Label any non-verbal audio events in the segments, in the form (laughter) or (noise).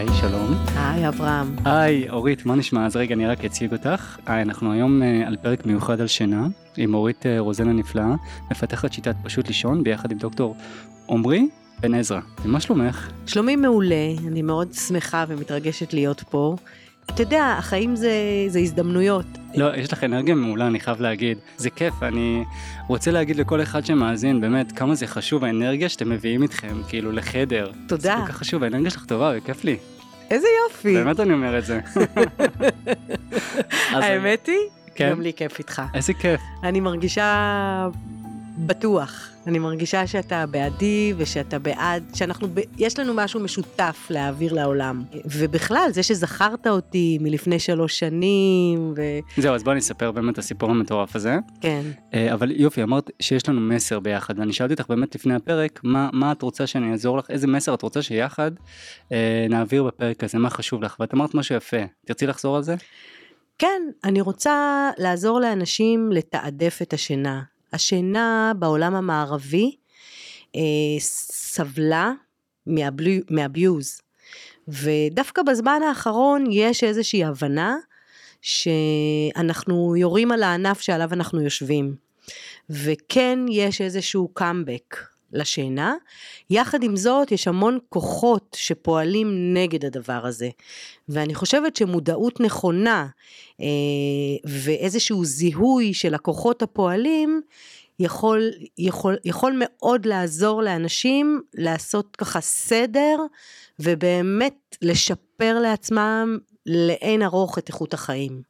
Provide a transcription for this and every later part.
היי, שלום. היי, אברהם. היי, אורית, מה נשמע? אז רגע, אני רק אציג אותך. היי, אנחנו היום uh, על פרק מיוחד על שינה, עם אורית uh, רוזן הנפלאה, מפתחת שיטת פשוט לישון, ביחד עם דוקטור עמרי בן עזרא. ומה שלומך? שלומי מעולה, אני מאוד שמחה ומתרגשת להיות פה. אתה יודע, החיים זה, זה הזדמנויות. לא, יש לך אנרגיה מעולה, אני חייב להגיד. זה כיף, אני רוצה להגיד לכל אחד שמאזין, באמת, כמה זה חשוב האנרגיה שאתם מביאים איתכם, כאילו, לחדר. תודה. זה כל כך חשוב, האנרגיה שלך טובה וכיף לי. איזה יופי. באמת אני אומר את זה. (laughs) האמת היא, כן? גם לי כיף איתך. איזה כיף. אני מרגישה בטוח. אני מרגישה שאתה בעדי ושאתה בעד, שאנחנו, ב... יש לנו משהו משותף להעביר לעולם. ובכלל, זה שזכרת אותי מלפני שלוש שנים, ו... זהו, אז בואי נספר באמת את הסיפור המטורף הזה. כן. אה, אבל יופי, אמרת שיש לנו מסר ביחד, ואני שאלתי אותך באמת לפני הפרק, מה, מה את רוצה שאני אעזור לך, איזה מסר את רוצה שיחד אה, נעביר בפרק הזה, מה חשוב לך, ואת אמרת משהו יפה, תרצי לחזור על זה? כן, אני רוצה לעזור לאנשים לתעדף את השינה. השינה בעולם המערבי אה, סבלה מאביוז, ודווקא בזמן האחרון יש איזושהי הבנה שאנחנו יורים על הענף שעליו אנחנו יושבים, וכן יש איזשהו קאמבק לשינה. יחד עם זאת, יש המון כוחות שפועלים נגד הדבר הזה. ואני חושבת שמודעות נכונה אה, ואיזשהו זיהוי של הכוחות הפועלים, יכול, יכול, יכול מאוד לעזור לאנשים לעשות ככה סדר ובאמת לשפר לעצמם לאין ארוך את איכות החיים.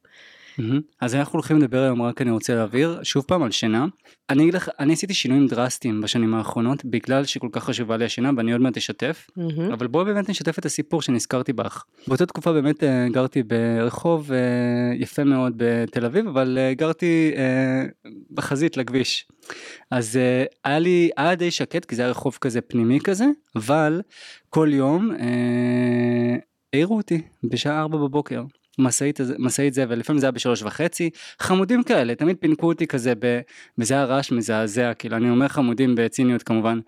אז אנחנו הולכים לדבר היום רק אני רוצה להעביר שוב פעם על שינה. אני אגיד לך, אני עשיתי שינויים דרסטיים בשנים האחרונות בגלל שכל כך חשובה לי השינה ואני עוד מעט אשתף, אבל בואי באמת נשתף את הסיפור שנזכרתי בך. באותה תקופה באמת אה, גרתי ברחוב אה, יפה מאוד בתל אביב, אבל אה, גרתי בחזית לכביש. אז היה לי, היה די שקט כי זה היה רחוב כזה פנימי כזה, אבל כל יום העירו אותי בשעה 4 בבוקר. משאית זבל, לפעמים זה היה בשלוש וחצי, חמודים כאלה, תמיד פינקו אותי כזה, ב, וזה היה רעש מזעזע, כאילו אני אומר חמודים בציניות כמובן,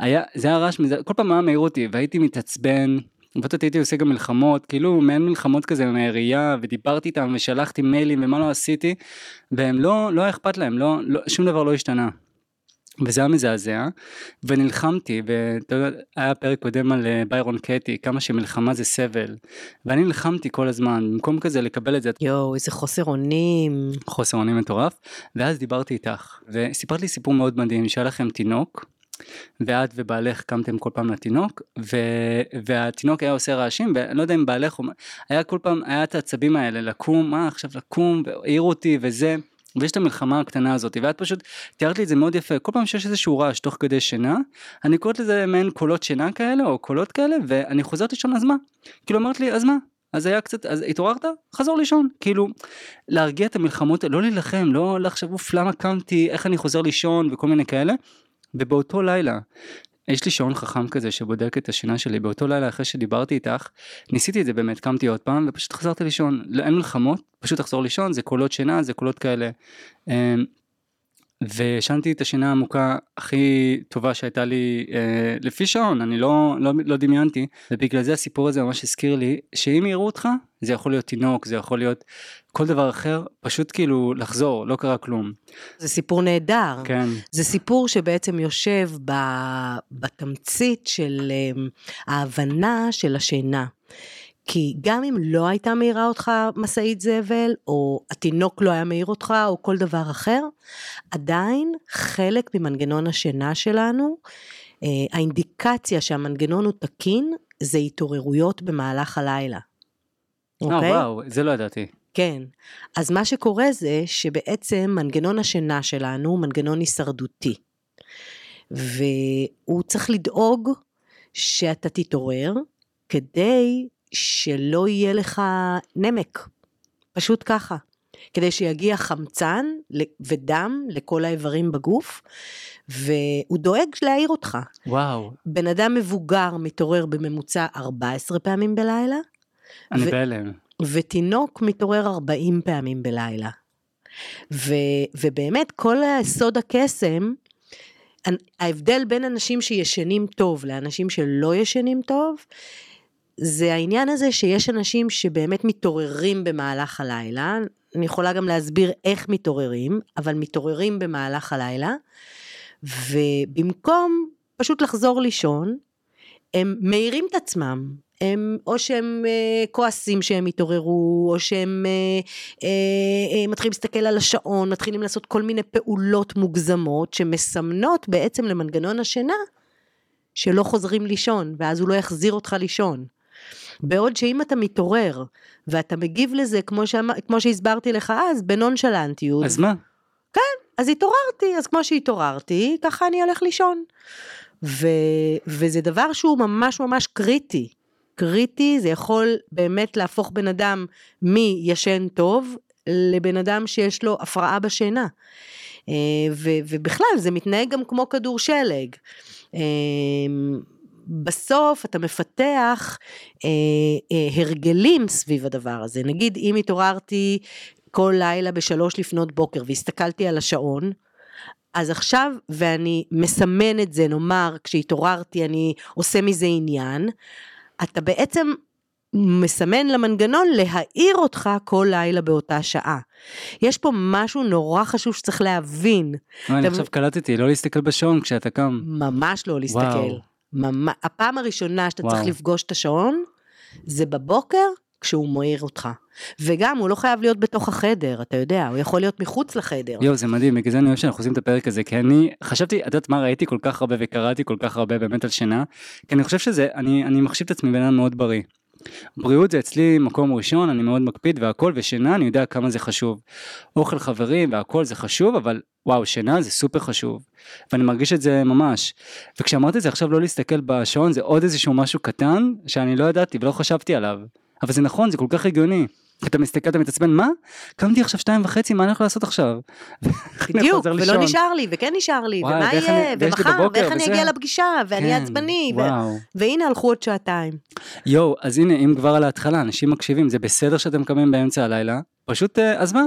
היה, זה היה רעש מזעזע, כל פעם היה מעיר אותי, והייתי מתעצבן, ואתה הייתי עושה גם מלחמות, כאילו מעין מלחמות כזה מהעירייה, ודיברתי איתם ושלחתי מיילים ומה לא עשיתי, והם לא, לא אכפת להם, לא, לא, שום דבר לא השתנה. וזה היה מזעזע, ונלחמתי, ואתה יודע, היה פרק קודם על אה, ביירון קטי, כמה שמלחמה זה סבל, ואני נלחמתי כל הזמן, במקום כזה לקבל את זה. יואו, איזה חוסר אונים. חוסר אונים מטורף, ואז דיברתי איתך, וסיפרת לי סיפור מאוד מדהים, שהיה לכם תינוק, ואת ובעלך קמתם כל פעם לתינוק, ו... והתינוק היה עושה רעשים, ואני לא יודע אם בעלך, היה כל פעם, היה את העצבים האלה, לקום, מה עכשיו לקום, והעיר אותי וזה. ויש את המלחמה הקטנה הזאת ואת פשוט תיארת לי את זה מאוד יפה. כל פעם שיש איזשהו רעש תוך כדי שינה אני קוראת לזה מעין קולות שינה כאלה או קולות כאלה ואני חוזרת לישון אז מה? כאילו אמרת לי אז מה? אז היה קצת אז התעוררת? חזור לישון. כאילו להרגיע את המלחמות לא להילחם לא לחשוב אוף למה קמתי? איך אני חוזר לישון? וכל מיני כאלה. ובאותו לילה יש לי שעון חכם כזה שבודק את השינה שלי באותו לילה אחרי שדיברתי איתך ניסיתי את זה באמת קמתי עוד פעם ופשוט חזרתי לישון לא, אין מלחמות פשוט לחזור לישון זה קולות שינה זה קולות כאלה. וישנתי את השינה העמוקה הכי טובה שהייתה לי אה, לפי שעון אני לא, לא לא דמיינתי ובגלל זה הסיפור הזה ממש הזכיר לי שאם יראו אותך זה יכול להיות תינוק זה יכול להיות כל דבר אחר פשוט כאילו לחזור לא קרה כלום. זה סיפור נהדר. כן. זה סיפור שבעצם יושב ב, בתמצית של אה, ההבנה של השינה. כי גם אם לא הייתה מאירה אותך משאית זבל, או התינוק לא היה מאיר אותך, או כל דבר אחר, עדיין חלק ממנגנון השינה שלנו, אה, האינדיקציה שהמנגנון הוא תקין, זה התעוררויות במהלך הלילה. אה, אוקיי? וואו, זה לא ידעתי. כן. אז מה שקורה זה שבעצם מנגנון השינה שלנו הוא מנגנון הישרדותי. והוא צריך לדאוג שאתה תתעורר כדי שלא יהיה לך נמק, פשוט ככה. כדי שיגיע חמצן ודם לכל האיברים בגוף, והוא דואג להעיר אותך. וואו. בן אדם מבוגר מתעורר בממוצע 14 פעמים בלילה. אני ו- בהלם. ותינוק מתעורר 40 פעמים בלילה. ו, ובאמת כל סוד הקסם, ההבדל בין אנשים שישנים טוב לאנשים שלא ישנים טוב, זה העניין הזה שיש אנשים שבאמת מתעוררים במהלך הלילה, אני יכולה גם להסביר איך מתעוררים, אבל מתעוררים במהלך הלילה, ובמקום פשוט לחזור לישון, הם מאירים את עצמם, הם, או שהם אה, כועסים שהם התעוררו, או שהם אה, אה, אה, מתחילים להסתכל על השעון, מתחילים לעשות כל מיני פעולות מוגזמות שמסמנות בעצם למנגנון השינה שלא חוזרים לישון, ואז הוא לא יחזיר אותך לישון. בעוד שאם אתה מתעורר ואתה מגיב לזה כמו, שאמר, כמו שהסברתי לך אז בנונשלנטיות. אז מה? כן, אז התעוררתי, אז כמו שהתעוררתי, ככה אני הולך לישון. ו, וזה דבר שהוא ממש ממש קריטי. קריטי, זה יכול באמת להפוך בן אדם מישן טוב לבן אדם שיש לו הפרעה בשינה. אה, ו, ובכלל זה מתנהג גם כמו כדור שלג. בסוף אתה מפתח אה, אה, הרגלים סביב הדבר הזה. נגיד אם התעוררתי כל לילה בשלוש לפנות בוקר והסתכלתי על השעון, אז עכשיו, ואני מסמן את זה, נאמר, כשהתעוררתי אני עושה מזה עניין, אתה בעצם מסמן למנגנון להעיר אותך כל לילה באותה שעה. יש פה משהו נורא חשוב שצריך להבין. אני עכשיו קלטתי, לא להסתכל בשעון כשאתה קם. ממש לא להסתכל. ממש, הפעם הראשונה שאתה וואו. צריך לפגוש את השעון, זה בבוקר כשהוא מועיר אותך. וגם, הוא לא חייב להיות בתוך החדר, אתה יודע, הוא יכול להיות מחוץ לחדר. יואו, זה מדהים, בגלל זה אני אוהב שאנחנו עושים את הפרק הזה, כי אני חשבתי, את יודעת מה, ראיתי כל כך הרבה וקראתי כל כך הרבה באמת על שינה, כי אני חושב שזה, אני, אני מחשיב את עצמי בן אדם מאוד בריא. בריאות זה אצלי מקום ראשון, אני מאוד מקפיד והכל, ושינה אני יודע כמה זה חשוב. אוכל חברים והכל זה חשוב, אבל וואו, שינה זה סופר חשוב. ואני מרגיש את זה ממש. וכשאמרתי את זה עכשיו לא להסתכל בשעון, זה עוד איזשהו משהו קטן, שאני לא ידעתי ולא חשבתי עליו. אבל זה נכון, זה כל כך הגיוני. אתה מסתכל, אתה מתעצבן, מה? קמתי עכשיו שתיים וחצי, מה אני הולך לעשות עכשיו? (laughs) בדיוק, ולא נשאר לי, וכן נשאר לי, ומה יהיה, ומחר, ואיך אני אגיע לפגישה, ואני כן, עצבני, והנה הלכו עוד שעתיים. יואו, אז הנה, אם כבר על ההתחלה, אנשים מקשיבים, זה בסדר שאתם קמים באמצע הלילה, פשוט, אה, אז מה?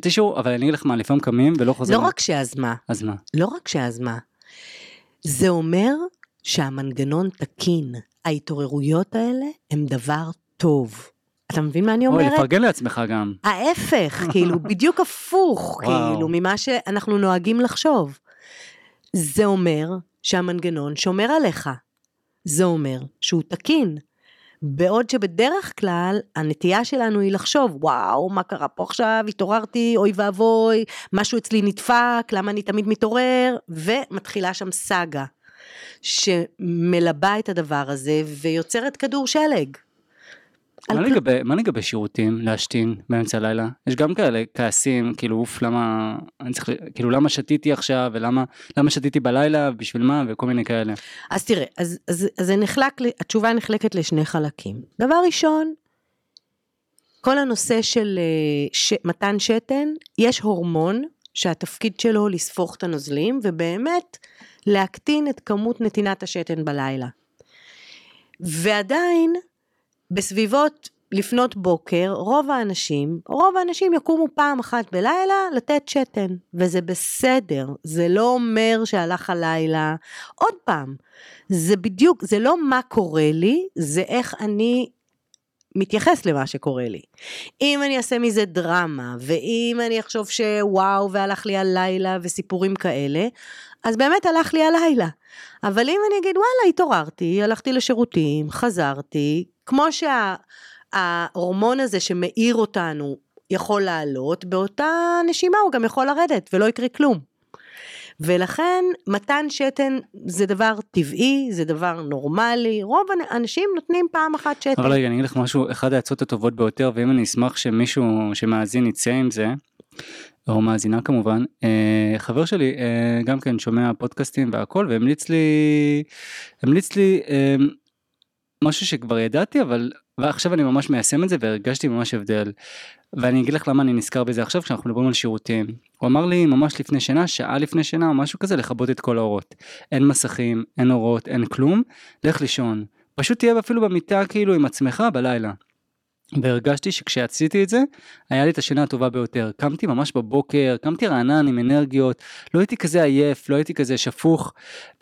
תשאירו, אבל אני אגיד לך מה, לפעמים קמים ולא חוזרים. לא רק שאז מה. אז מה? לא רק שאז מה. זה אומר שהמנגנון תקין. ההתעוררויות האלה הם דבר טוב. אתה מבין מה אני אומרת? אוי, לפרגן לעצמך גם. ההפך, (laughs) כאילו, בדיוק הפוך, כאילו, ממה שאנחנו נוהגים לחשוב. זה אומר שהמנגנון שומר עליך. זה אומר שהוא תקין. בעוד שבדרך כלל הנטייה שלנו היא לחשוב, וואו, מה קרה פה עכשיו, התעוררתי, אוי ואבוי, משהו אצלי נדפק, למה אני תמיד מתעורר, ומתחילה שם סאגה שמלבה את הדבר הזה ויוצרת כדור שלג. מה לגבי, מה לגבי שירותים להשתין באמצע הלילה? יש גם כאלה כעסים, כאילו אוף למה, אני צריך, כאילו למה שתיתי עכשיו ולמה למה שתיתי בלילה בשביל מה וכל מיני כאלה. אז תראה, אז, אז, אז זה נחלק, התשובה נחלקת לשני חלקים. דבר ראשון, כל הנושא של אה, ש, מתן שתן, יש הורמון שהתפקיד שלו לספוך את הנוזלים ובאמת להקטין את כמות נתינת השתן בלילה. ועדיין בסביבות לפנות בוקר, רוב האנשים, רוב האנשים יקומו פעם אחת בלילה לתת שתן, וזה בסדר, זה לא אומר שהלך הלילה. עוד פעם, זה בדיוק, זה לא מה קורה לי, זה איך אני מתייחס למה שקורה לי. אם אני אעשה מזה דרמה, ואם אני אחשוב שוואו והלך לי הלילה וסיפורים כאלה, אז באמת הלך לי הלילה. אבל אם אני אגיד וואלה התעוררתי, הלכתי לשירותים, חזרתי, כמו שההורמון שה, הזה שמאיר אותנו יכול לעלות, באותה נשימה הוא גם יכול לרדת ולא יקרה כלום. ולכן מתן שתן זה דבר טבעי, זה דבר נורמלי, רוב האנשים נותנים פעם אחת שתן. אבל רגע, אני אגיד לך משהו, אחד העצות הטובות ביותר, ואם אני אשמח שמישהו שמאזין יצא עם זה, או מאזינה כמובן, אה, חבר שלי אה, גם כן שומע פודקאסטים והכל, והמליץ לי, המליץ לי אה, משהו שכבר ידעתי, אבל ועכשיו אני ממש מיישם את זה והרגשתי ממש הבדל. ואני אגיד לך למה אני נזכר בזה עכשיו כשאנחנו מדברים על שירותים. הוא אמר לי ממש לפני שינה, שעה לפני שינה או משהו כזה, לכבות את כל האורות. אין מסכים, אין אורות, אין כלום, לך לישון. פשוט תהיה אפילו במיטה כאילו עם עצמך בלילה. והרגשתי שכשעשיתי את זה, היה לי את השינה הטובה ביותר. קמתי ממש בבוקר, קמתי רענן עם אנרגיות, לא הייתי כזה עייף, לא הייתי כזה שפוך,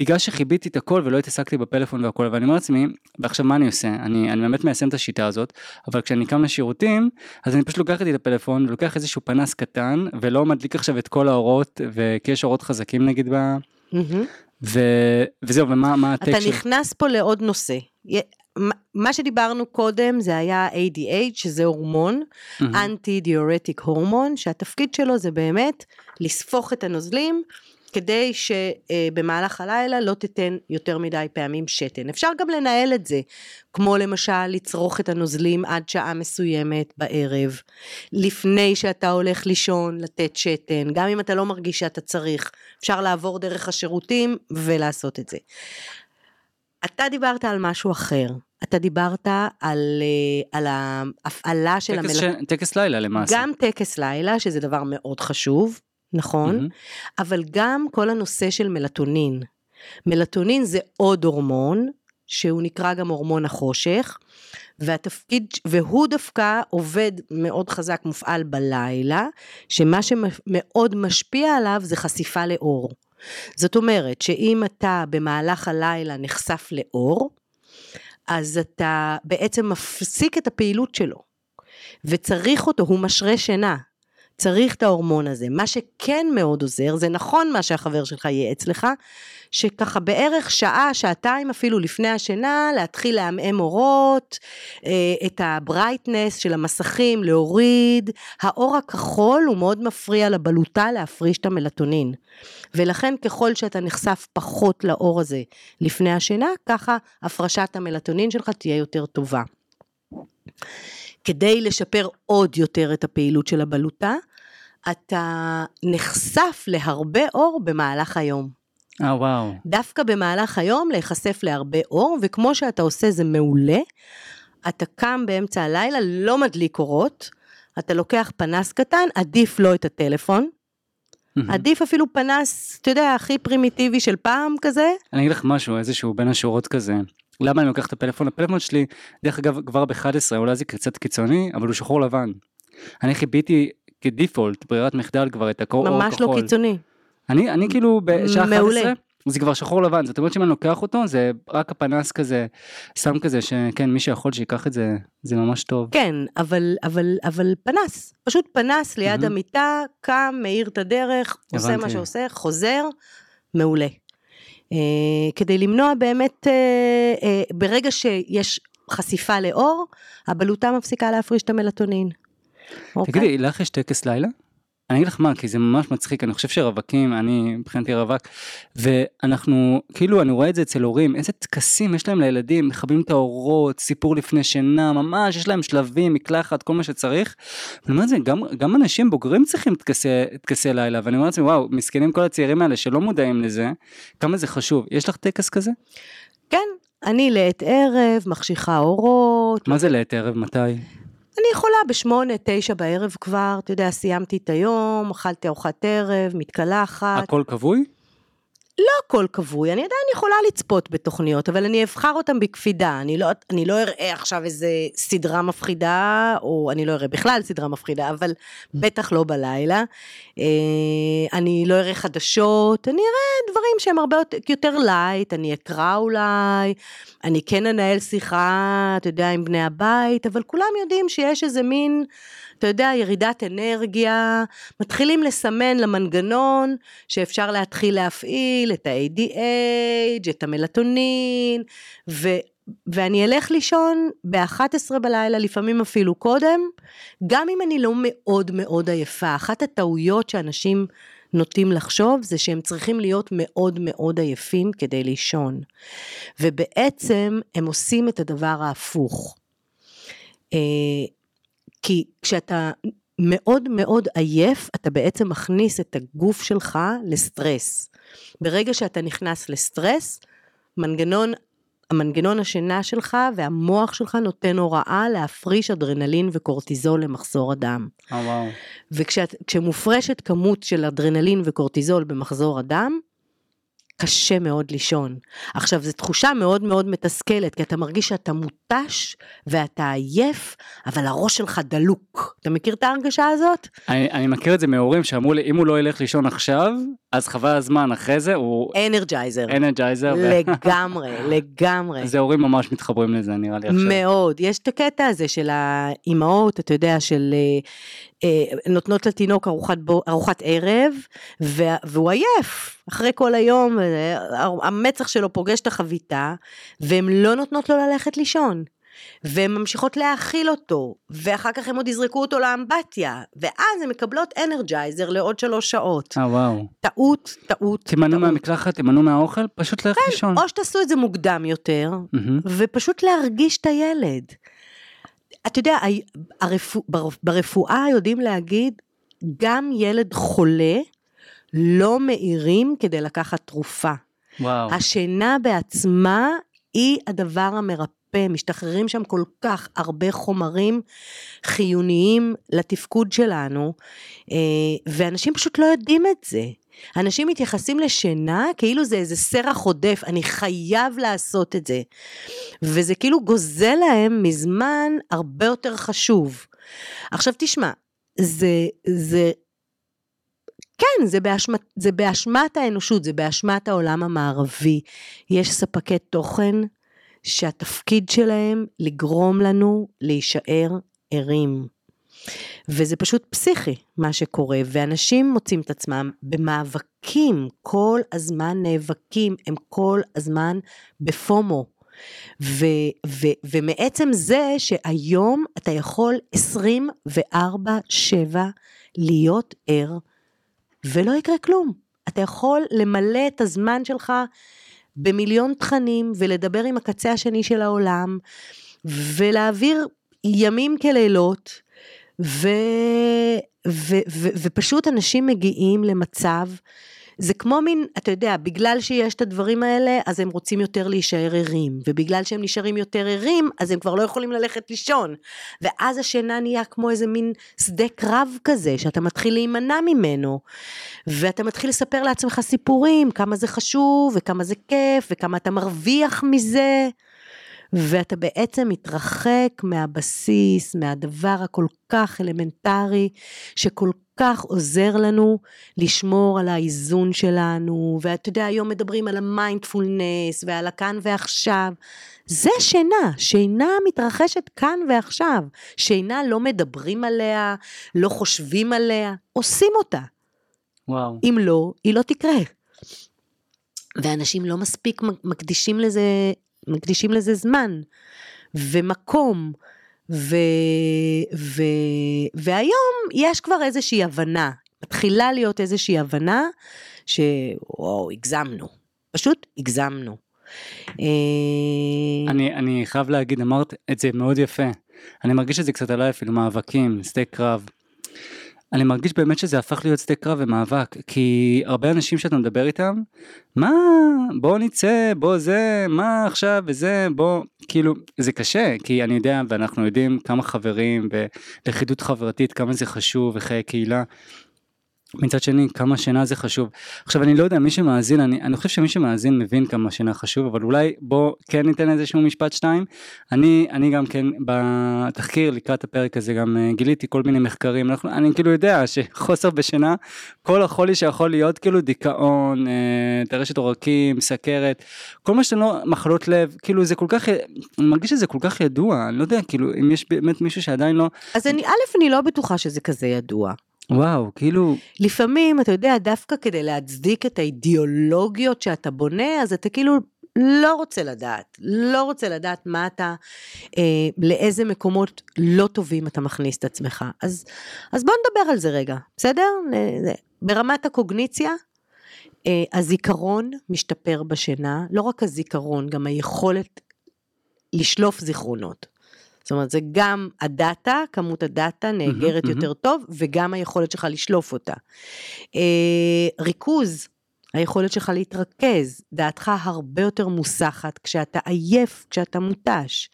בגלל שחיביתי את הכל ולא התעסקתי בפלאפון והכל, ואני אומר לעצמי, ועכשיו מה אני עושה? אני, אני באמת מיישם את השיטה הזאת, אבל כשאני קם לשירותים, אז אני פשוט לוקח איתי את הפלאפון ולוקח איזשהו פנס קטן, ולא מדליק עכשיו את כל האורות, וכי יש אורות חזקים נגיד ב... מהמם. ו... וזהו, ומה מה אתה הטקסט נכנס פה לעוד נושא. מה- שדיברנו קודם זה היה ADH, שזה הורמון, מהמם. אנטי דיורטיק הורמון, שהתפקיד שלו זה באמת לספוך את הנוזלים, כדי שבמהלך הלילה לא תיתן יותר מדי פעמים שתן. אפשר גם לנהל את זה, כמו למשל לצרוך את הנוזלים עד שעה מסוימת בערב, לפני שאתה הולך לישון, לתת שתן, גם אם אתה לא מרגיש שאתה צריך, אפשר לעבור דרך השירותים ולעשות את זה. אתה דיברת על משהו אחר, אתה דיברת על, אה, על ההפעלה של טקס, המלאכות. ש... טקס לילה למעשה. גם טקס לילה, שזה דבר מאוד חשוב, נכון? מהמם. אבל גם כל הנושא של מלטונין. מלטונין זה עוד הורמון, שהוא נקרא גם הורמון החושך, והתפקיד, והוא דווקא עובד מאוד חזק, מופעל בלילה, שמה שמאוד משפיע עליו זה חשיפה לאור. זאת אומרת שאם אתה במהלך הלילה נחשף לאור, אז אתה בעצם מפסיק את הפעילות שלו. וצריך אותו, הוא משרה שינה. צריך את ההורמון הזה. מה שכן מאוד עוזר, זה נכון מה שהחבר שלך ייעץ לך, שככה בערך שעה, שעתיים אפילו לפני השינה, להתחיל לעמעם אורות, אה, את הברייטנס של המסכים להוריד. האור הכחול הוא מאוד מפריע לבלוטה להפריש את המלטונין. ולכן ככל שאתה נחשף פחות לאור הזה לפני השינה, ככה הפרשת המלטונין שלך תהיה יותר טובה. כדי לשפר עוד יותר את הפעילות של הבלוטה, אתה נחשף להרבה אור במהלך היום. אה וואו. דווקא במהלך היום להיחשף להרבה אור, וכמו שאתה עושה זה מעולה, אתה קם באמצע הלילה, לא מדליק אורות, אתה לוקח פנס קטן, עדיף לא את הטלפון, מהמם. עדיף אפילו פנס, אתה יודע, הכי פרימיטיבי של פעם כזה, אני אגיד לך משהו, איזשהו בין השורות כזה. למה אני לוקח את הפלאפון? הפלאפון שלי, דרך אגב, כבר ב-11, אולי זה קצת קיצוני, אבל הוא שחור לבן. אני חיביתי כדיפולט, ברירת מחדל כבר את הקור אור ממש לא כחול. קיצוני. אני, אני כאילו בשעה מעולה. 11, זה כבר שחור לבן, זאת אומרת שאם אני לוקח אותו, זה רק הפנס כזה, שם כזה, שכן, מי שיכול שיקח את זה, זה ממש טוב. כן, אבל, אבל, אבל פנס, פשוט פנס ליד מהמם. המיטה, קם, מאיר את הדרך, עושה מה הבנתי. שעושה, חוזר, מעולה. אה, כדי למנוע באמת, אה, אה, ברגע שיש חשיפה לאור, הבלוטה מפסיקה להפריש את המלטונין. אוקיי? תגידי, לך יש טקס לילה? אני אגיד לך מה, כי זה ממש מצחיק, אני חושב שרווקים, אני מבחינתי רווק, ואנחנו, כאילו, אני רואה את זה אצל הורים, איזה טקסים יש להם לילדים, מכבים את האורות, סיפור לפני שינה, ממש, יש להם שלבים, מקלחת, כל מה שצריך. ואני אומר את זה, גם, גם אנשים בוגרים צריכים טקסי, טקסי לילה, ואני אומר לעצמי, וואו, מסכנים כל הצעירים האלה שלא מודעים לזה, כמה זה חשוב. יש לך טקס כזה? כן, אני לעת ערב, מחשיכה אורות, מה זה לעת ערב, מתי? אני יכולה בשמונה, תשע בערב כבר, אתה יודע, סיימתי את היום, אכלתי ארוחת ערב, מתקלחת. הכל כבוי? לא הכל כבוי, אני עדיין יכולה לצפות בתוכניות, אבל אני אבחר אותן בקפידה. אני לא, אני לא אראה עכשיו איזה סדרה מפחידה, או אני לא אראה בכלל סדרה מפחידה, אבל בטח לא בלילה. אה, אני לא אראה חדשות, אני אראה דברים שהם הרבה יותר- יותר light, אני אקרא אולי, אני כן אנהל שיחה, אתה יודע, עם בני הבית, אבל כולם יודעים שיש איזה מין... אתה יודע, ירידת אנרגיה, מתחילים לסמן למנגנון שאפשר להתחיל להפעיל את ה-ADH, את המלטונין, ו, ואני אלך לישון ב-11 בלילה, לפעמים אפילו קודם, גם אם אני לא מאוד מאוד עייפה. אחת הטעויות שאנשים נוטים לחשוב זה שהם צריכים להיות מאוד מאוד עייפים כדי לישון. ובעצם הם עושים את הדבר ההפוך. כי כשאתה מאוד מאוד עייף, אתה בעצם מכניס את הגוף שלך לסטרס. ברגע שאתה נכנס לסטרס, מנגנון, המנגנון השינה שלך והמוח שלך נותן הוראה להפריש אדרנלין וקורטיזול למחזור הדם. אה וואו. וכשמופרשת כמות של אדרנלין וקורטיזול במחזור הדם, קשה מאוד לישון. עכשיו, זו תחושה מאוד מאוד מתסכלת, כי אתה מרגיש שאתה מותש ואתה עייף, אבל הראש שלך דלוק. אתה מכיר את ההרגשה הזאת? אני, אני מכיר את זה מהורים שאמרו לי, אם הוא לא ילך לישון עכשיו, אז חבל הזמן אחרי זה, הוא אנרג'ייזר. אנרג'ייזר. לגמרי, (laughs) לגמרי. זה הורים ממש מתחברים לזה, נראה לי עכשיו. מאוד. יש את הקטע הזה של האימהות, אתה יודע, של אה, נותנות לתינוק ארוחת, בו, ארוחת ערב, וה, והוא עייף. אחרי כל היום, אה, המצח שלו פוגש את החביתה, והן לא נותנות לו ללכת לישון. והן ממשיכות להאכיל אותו, ואחר כך הם עוד יזרקו אותו לאמבטיה, ואז הן מקבלות אנרג'ייזר לעוד שלוש שעות. אה וואו. טעות, טעות, תימנעו טעות. מהמקלחת, תימנעו מהאוכל, פשוט ללכת לישון. או שתעשו את זה מוקדם יותר, מהמם. ופשוט להרגיש את הילד. אתה יודע, ה- הרפו, בר- ברפואה יודעים להגיד, גם ילד חולה לא מעירים כדי לקחת תרופה. וואו. השינה בעצמה היא הדבר המרפא, משתחררים שם כל כך הרבה חומרים חיוניים לתפקוד שלנו, אה, ואנשים פשוט לא יודעים את זה. אנשים מתייחסים לשינה כאילו זה איזה סרח עודף, אני חייב לעשות את זה. וזה כאילו גוזל להם מזמן הרבה יותר חשוב. עכשיו תשמע, זה, זה, כן, זה באשמת, זה באשמת האנושות, זה באשמת העולם המערבי. יש ספקי תוכן שהתפקיד שלהם לגרום לנו להישאר ערים. וזה פשוט פסיכי מה שקורה, ואנשים מוצאים את עצמם במאבקים, כל הזמן נאבקים, הם כל הזמן בפומו. ו, ו, ומעצם זה שהיום אתה יכול 24-7 להיות ער, ולא יקרה כלום. אתה יכול למלא את הזמן שלך במיליון תכנים, ולדבר עם הקצה השני של העולם, ולהעביר ימים כלילות, ו, ו, ו, ופשוט אנשים מגיעים למצב, זה כמו מין, אתה יודע, בגלל שיש את הדברים האלה, אז הם רוצים יותר להישאר ערים, ובגלל שהם נשארים יותר ערים, אז הם כבר לא יכולים ללכת לישון. ואז השינה נהיה כמו איזה מין שדה קרב כזה, שאתה מתחיל להימנע ממנו, ואתה מתחיל לספר לעצמך סיפורים, כמה זה חשוב, וכמה זה כיף, וכמה אתה מרוויח מזה. ואתה בעצם מתרחק מהבסיס, מהדבר הכל כך אלמנטרי, שכל כך עוזר לנו לשמור על האיזון שלנו, ואתה יודע, היום מדברים על המיינדפולנס ועל הכאן ועכשיו. זה שינה, שינה מתרחשת כאן ועכשיו. שינה לא מדברים עליה, לא חושבים עליה, עושים אותה. וואו. אם לא, היא לא תקרה. ואנשים לא מספיק מקדישים לזה, מקדישים לזה זמן ומקום. ו, ו, והיום יש כבר איזושהי הבנה, מתחילה להיות איזושהי הבנה שוואו, הגזמנו, פשוט הגזמנו. אה, אני, אני חייב להגיד, אמרת את זה מאוד יפה. אני מרגיש את זה קצת עליי אפילו מאבקים, שדה קרב. אני מרגיש באמת שזה הפך להיות שדה קרב ומאבק, כי הרבה אנשים שאתה מדבר איתם, מה, בוא נצא, בוא זה, מה עכשיו וזה, בוא, כאילו, זה קשה, כי אני יודע, ואנחנו יודעים כמה חברים, ולכידות חברתית, כמה זה חשוב, וחיי קהילה. מצד שני, כמה שינה זה חשוב. עכשיו, אני לא יודע, מי שמאזין, אני, אני חושב שמי שמאזין מבין כמה שינה חשוב, אבל אולי בוא כן ניתן איזשהו משפט שתיים. אני, אני גם כן, בתחקיר לקראת הפרק הזה, גם uh, גיליתי כל מיני מחקרים, אנחנו, אני כאילו יודע שחוסר בשינה, כל החולי שיכול להיות, כאילו דיכאון, uh, טרשת עורקים, סכרת, כל מה שאתם לא, מחלות לב, כאילו זה כל כך, אני מרגיש שזה כל כך ידוע, אני לא יודע, כאילו, אם יש באמת מישהו שעדיין לא, אז אני, א', אני לא בטוחה שזה כזה ידוע. וואו, כאילו, לפעמים, אתה יודע, דווקא כדי להצדיק את האידיאולוגיות שאתה בונה, אז אתה כאילו לא רוצה לדעת, לא רוצה לדעת מה אתה, אה, לאיזה מקומות לא טובים אתה מכניס את עצמך. אז, אז בוא נדבר על זה רגע, בסדר? אה, ברמת הקוגניציה, אה, הזיכרון משתפר בשינה, לא רק הזיכרון, גם היכולת לשלוף זיכרונות. זאת אומרת, זה גם הדאטה, כמות הדאטה נאגרת מהמם. יותר טוב, וגם היכולת שלך לשלוף אותה. אה, ריכוז, היכולת שלך להתרכז, דעתך הרבה יותר מוסחת כשאתה עייף, כשאתה מותש.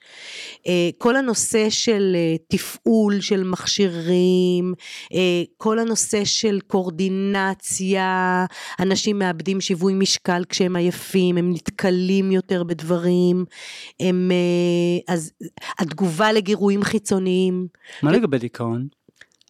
אה, כל הנושא של אה, תפעול של מכשירים, אה, כל הנושא של קורדינציה, אנשים מאבדים שיווי משקל כשהם עייפים, הם נתקלים יותר בדברים, הם, אז התגובה לגירויים חיצוניים. מה לגבי דיכאון?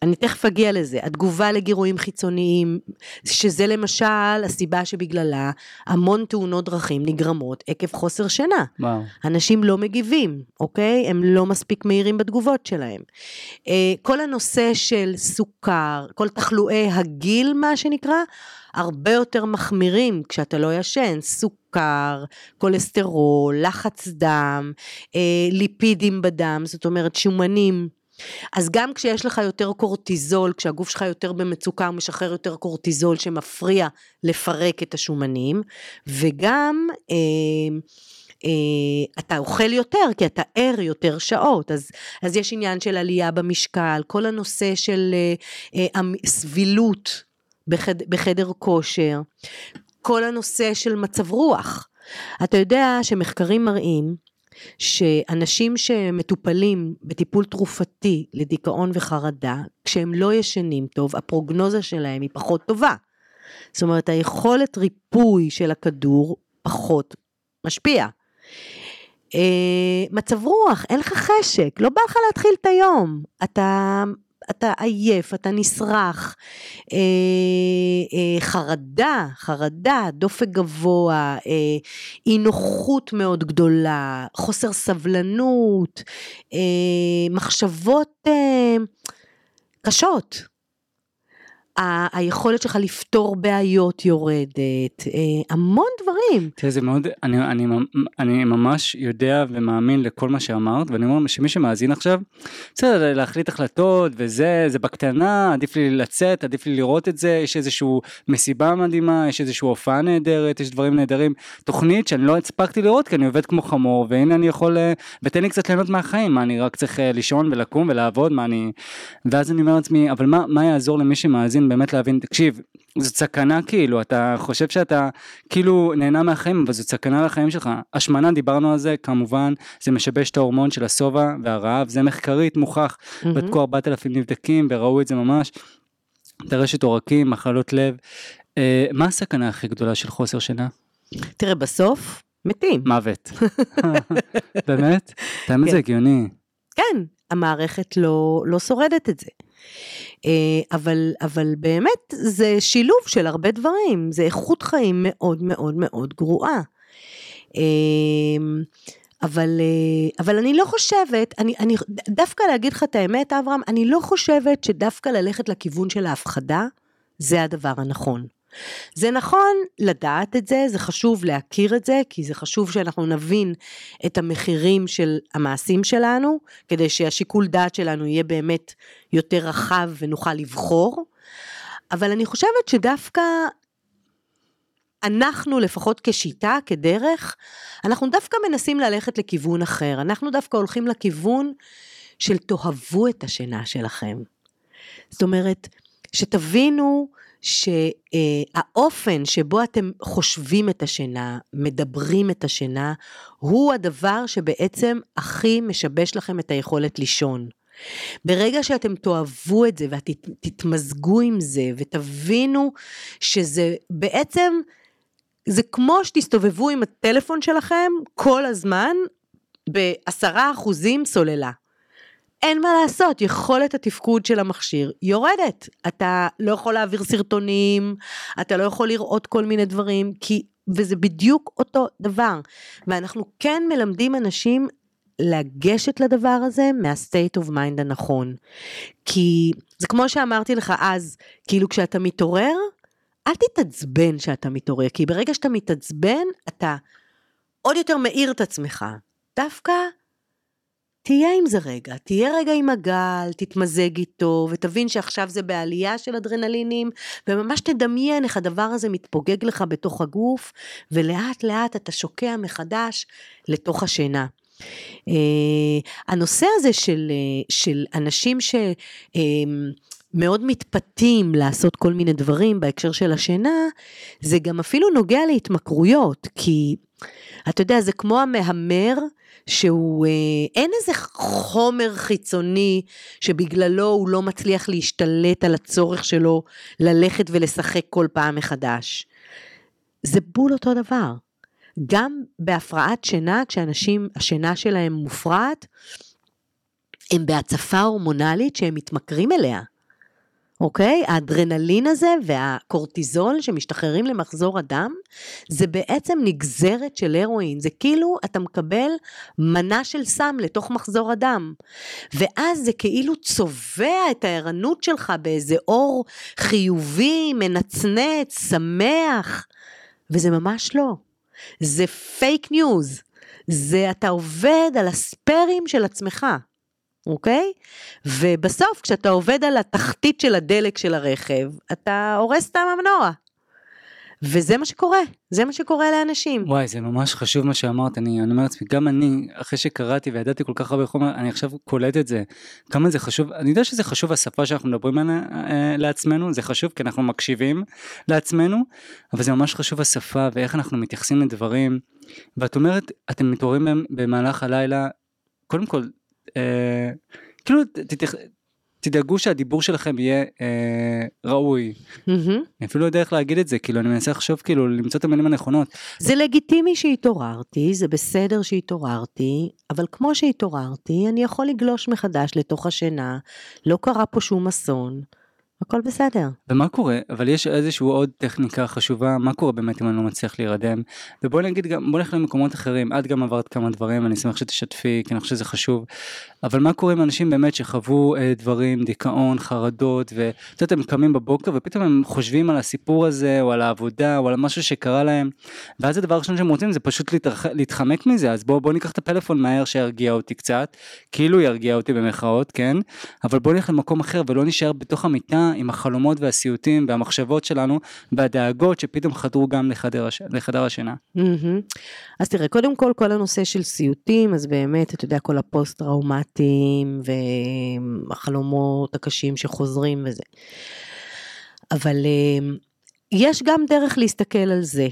אני תכף אגיע לזה, התגובה לגירויים חיצוניים, שזה למשל הסיבה שבגללה המון תאונות דרכים נגרמות עקב חוסר שינה. וואו. אנשים לא מגיבים, אוקיי? הם לא מספיק מהירים בתגובות שלהם. אה, כל הנושא של סוכר, כל תחלואי הגיל, מה שנקרא, הרבה יותר מחמירים כשאתה לא ישן, סוכר, כולסטרול, לחץ דם, אה, ליפידים בדם, זאת אומרת שומנים. אז גם כשיש לך יותר קורטיזול, כשהגוף שלך יותר במצוקה, הוא משחרר יותר קורטיזול שמפריע לפרק את השומנים, וגם אה, אה, אתה אוכל יותר, כי אתה ער יותר שעות, אז, אז יש עניין של עלייה במשקל, כל הנושא של אה, אה, סבילות בחד, בחדר כושר, כל הנושא של מצב רוח. אתה יודע שמחקרים מראים שאנשים שמטופלים בטיפול תרופתי לדיכאון וחרדה, כשהם לא ישנים טוב, הפרוגנוזה שלהם היא פחות טובה. זאת אומרת, היכולת ריפוי של הכדור פחות משפיע. אה, מצב רוח, אין לך חשק, לא בא לך להתחיל את היום. אתה אתה עייף, אתה נסרח, אה, אה, חרדה, חרדה, דופק גבוה, אה, אי נוחות מאוד גדולה, חוסר סבלנות, אה, מחשבות אה, קשות. ה- היכולת שלך לפתור בעיות יורדת, אה, המון דברים. תראה, זה מאוד, אני, אני, אני ממש יודע ומאמין לכל מה שאמרת, ואני אומר שמי שמאזין עכשיו, בסדר, להחליט החלטות וזה, זה בקטנה, עדיף לי לצאת, עדיף לי לראות את זה, יש איזושהי מסיבה מדהימה, יש איזושהי הופעה נהדרת, יש דברים נהדרים, תוכנית שאני לא הספקתי לראות כי אני עובד כמו חמור, והנה אני יכול, אה, ותן לי קצת ליהנות מהחיים, מה אני רק צריך אה, לישון ולקום ולעבוד, מה אני, ואז אני אומר לעצמי, אבל מה, מה יעזור למי שמאזין באמת להבין, תקשיב, זאת סכנה כאילו, אתה חושב שאתה כאילו נהנה מהחיים, אבל זאת סכנה לחיים שלך. השמנה, דיברנו על זה, כמובן, זה משבש את ההורמון של השובע והרעב, זה מחקרית מוכח, mm-hmm. בדקו 4,000 נבדקים וראו את זה ממש. טרשת עורקים, מחלות לב. אה, מה הסכנה הכי גדולה של חוסר שינה? תראה, בסוף, מתים. מוות. (laughs) באמת? האמת כן. זה הגיוני. כן, המערכת לא, לא שורדת את זה. אה, אבל, אבל באמת זה שילוב של הרבה דברים, זה איכות חיים מאוד מאוד מאוד גרועה. אה, אבל, אה, אבל אני לא חושבת, אני, אני, דווקא להגיד לך את האמת, אברהם, אני לא חושבת שדווקא ללכת לכיוון של ההפחדה, זה הדבר הנכון. זה נכון לדעת את זה, זה חשוב להכיר את זה, כי זה חשוב שאנחנו נבין את המחירים של המעשים שלנו, כדי שהשיקול דעת שלנו יהיה באמת יותר רחב ונוכל לבחור. אבל אני חושבת שדווקא אנחנו, לפחות כשיטה, כדרך, אנחנו דווקא מנסים ללכת לכיוון אחר. אנחנו דווקא הולכים לכיוון של תאהבו את השינה שלכם. זאת אומרת, שתבינו שהאופן שבו אתם חושבים את השינה, מדברים את השינה, הוא הדבר שבעצם הכי משבש לכם את היכולת לישון. ברגע שאתם תאהבו את זה ותתמזגו עם זה ותבינו שזה בעצם, זה כמו שתסתובבו עם הטלפון שלכם כל הזמן בעשרה אחוזים סוללה. אין מה לעשות, יכולת התפקוד של המכשיר יורדת. אתה לא יכול להעביר סרטונים, אתה לא יכול לראות כל מיני דברים, כי, וזה בדיוק אותו דבר. ואנחנו כן מלמדים אנשים לגשת לדבר הזה מה-state of mind הנכון. כי זה כמו שאמרתי לך אז, כאילו כשאתה מתעורר, אל תתעצבן שאתה מתעורר, כי ברגע שאתה מתעצבן, אתה עוד יותר מאיר את עצמך. דווקא תהיה עם זה רגע, תהיה רגע עם הגל, תתמזג איתו, ותבין שעכשיו זה בעלייה של אדרנלינים, וממש תדמיין איך הדבר הזה מתפוגג לך בתוך הגוף, ולאט לאט אתה שוקע מחדש לתוך השינה. Uh, הנושא הזה של, uh, של אנשים ש... Uh, מאוד מתפתים לעשות כל מיני דברים בהקשר של השינה, זה גם אפילו נוגע להתמכרויות, כי אתה יודע, זה כמו המהמר, שהוא, אה, אין איזה חומר חיצוני שבגללו הוא לא מצליח להשתלט על הצורך שלו ללכת ולשחק כל פעם מחדש. זה בול אותו דבר. גם בהפרעת שינה, כשאנשים, השינה שלהם מופרעת, הם בהצפה הורמונלית שהם מתמכרים אליה. אוקיי? האדרנלין הזה והקורטיזול שמשתחררים למחזור הדם, זה בעצם נגזרת של הרואין, זה כאילו אתה מקבל מנה של סם לתוך מחזור הדם. ואז זה כאילו צובע את הערנות שלך באיזה אור חיובי, מנצנץ, שמח, וזה ממש לא. זה פייק ניוז. זה אתה עובד על הספיירים של עצמך. אוקיי? ובסוף כשאתה עובד על התחתית של הדלק של הרכב, אתה הורס את המנוע. וזה מה שקורה, זה מה שקורה לאנשים. וואי, זה ממש חשוב מה שאמרת, אני, אני אומר לעצמי, גם אני, אחרי שקראתי וידעתי כל כך הרבה חומר, אני עכשיו קולט את זה. כמה זה חשוב, אני יודע שזה חשוב השפה שאנחנו מדברים עליה אה, לעצמנו, זה חשוב כי אנחנו מקשיבים לעצמנו, אבל זה ממש חשוב השפה ואיך אנחנו מתייחסים לדברים. ואת אומרת, אתם מתעוררים במהלך הלילה, קודם כל, אה, כאילו תתייח... תדאגו שהדיבור שלכם יהיה אה, ראוי. Mm-hmm. אני אפילו לא יודע איך להגיד את זה, כאילו אני מנסה לחשוב כאילו למצוא את המילים הנכונות. זה לגיטימי שהתעוררתי, זה בסדר שהתעוררתי, אבל כמו שהתעוררתי, אני יכול לגלוש מחדש לתוך השינה, לא קרה פה שום אסון. הכל בסדר. ומה קורה, אבל יש איזשהו עוד טכניקה חשובה, מה קורה באמת אם אני לא מצליח להירדם? ובואי נגיד גם, בואי נלך למקומות אחרים, את גם עברת כמה דברים, אני אשמח שתשתפי, כי אני חושב שזה חשוב. אבל מה קורה עם אנשים באמת שחוו אה, דברים, דיכאון, חרדות, ואת יודעת, הם קמים בבוקר ופתאום הם חושבים על הסיפור הזה, או על העבודה, או על משהו שקרה להם, ואז הדבר הראשון שהם רוצים זה פשוט להתרח... להתחמק מזה, אז בואו בוא ניקח את הפלאפון מהר שירגיע אותי קצת, כאילו ירגיע אותי במרכאות, כן? אבל בואו נלך למקום אחר ולא נשאר בתוך המיטה עם החלומות והסיוטים והמחשבות שלנו, והדאגות שפתאום חדרו גם לחדר, הש... לחדר השינה. Mm-hmm. אז תראה, קודם כל, כל הנושא של סיוטים, אז באמת, אתה יודע, כל הפוסט-טראומט טראומטיים והחלומות הקשים שחוזרים וזה. אבל אה, יש גם דרך להסתכל על זה.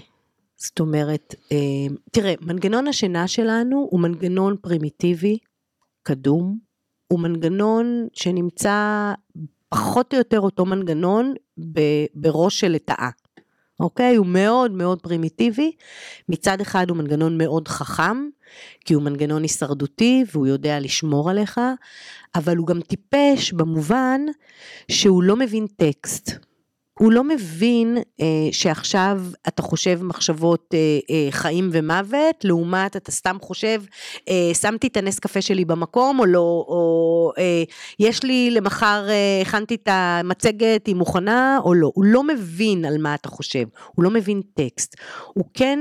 זאת אומרת, אה, תראה, מנגנון השינה שלנו הוא מנגנון פרימיטיבי, קדום, הוא מנגנון שנמצא פחות או יותר אותו מנגנון בראש של לטאה. אוקיי? הוא מאוד מאוד פרימיטיבי. מצד אחד הוא מנגנון מאוד חכם, כי הוא מנגנון הישרדותי והוא יודע לשמור עליך, אבל הוא גם טיפש במובן שהוא לא מבין טקסט. הוא לא מבין אה, שעכשיו אתה חושב מחשבות אה, אה, חיים ומוות, לעומת אתה סתם חושב, אה, שמתי את הנס קפה שלי במקום או לא, או אה, יש לי למחר, אה, הכנתי את המצגת, היא מוכנה או לא. הוא לא מבין על מה אתה חושב, הוא לא מבין טקסט. הוא כן...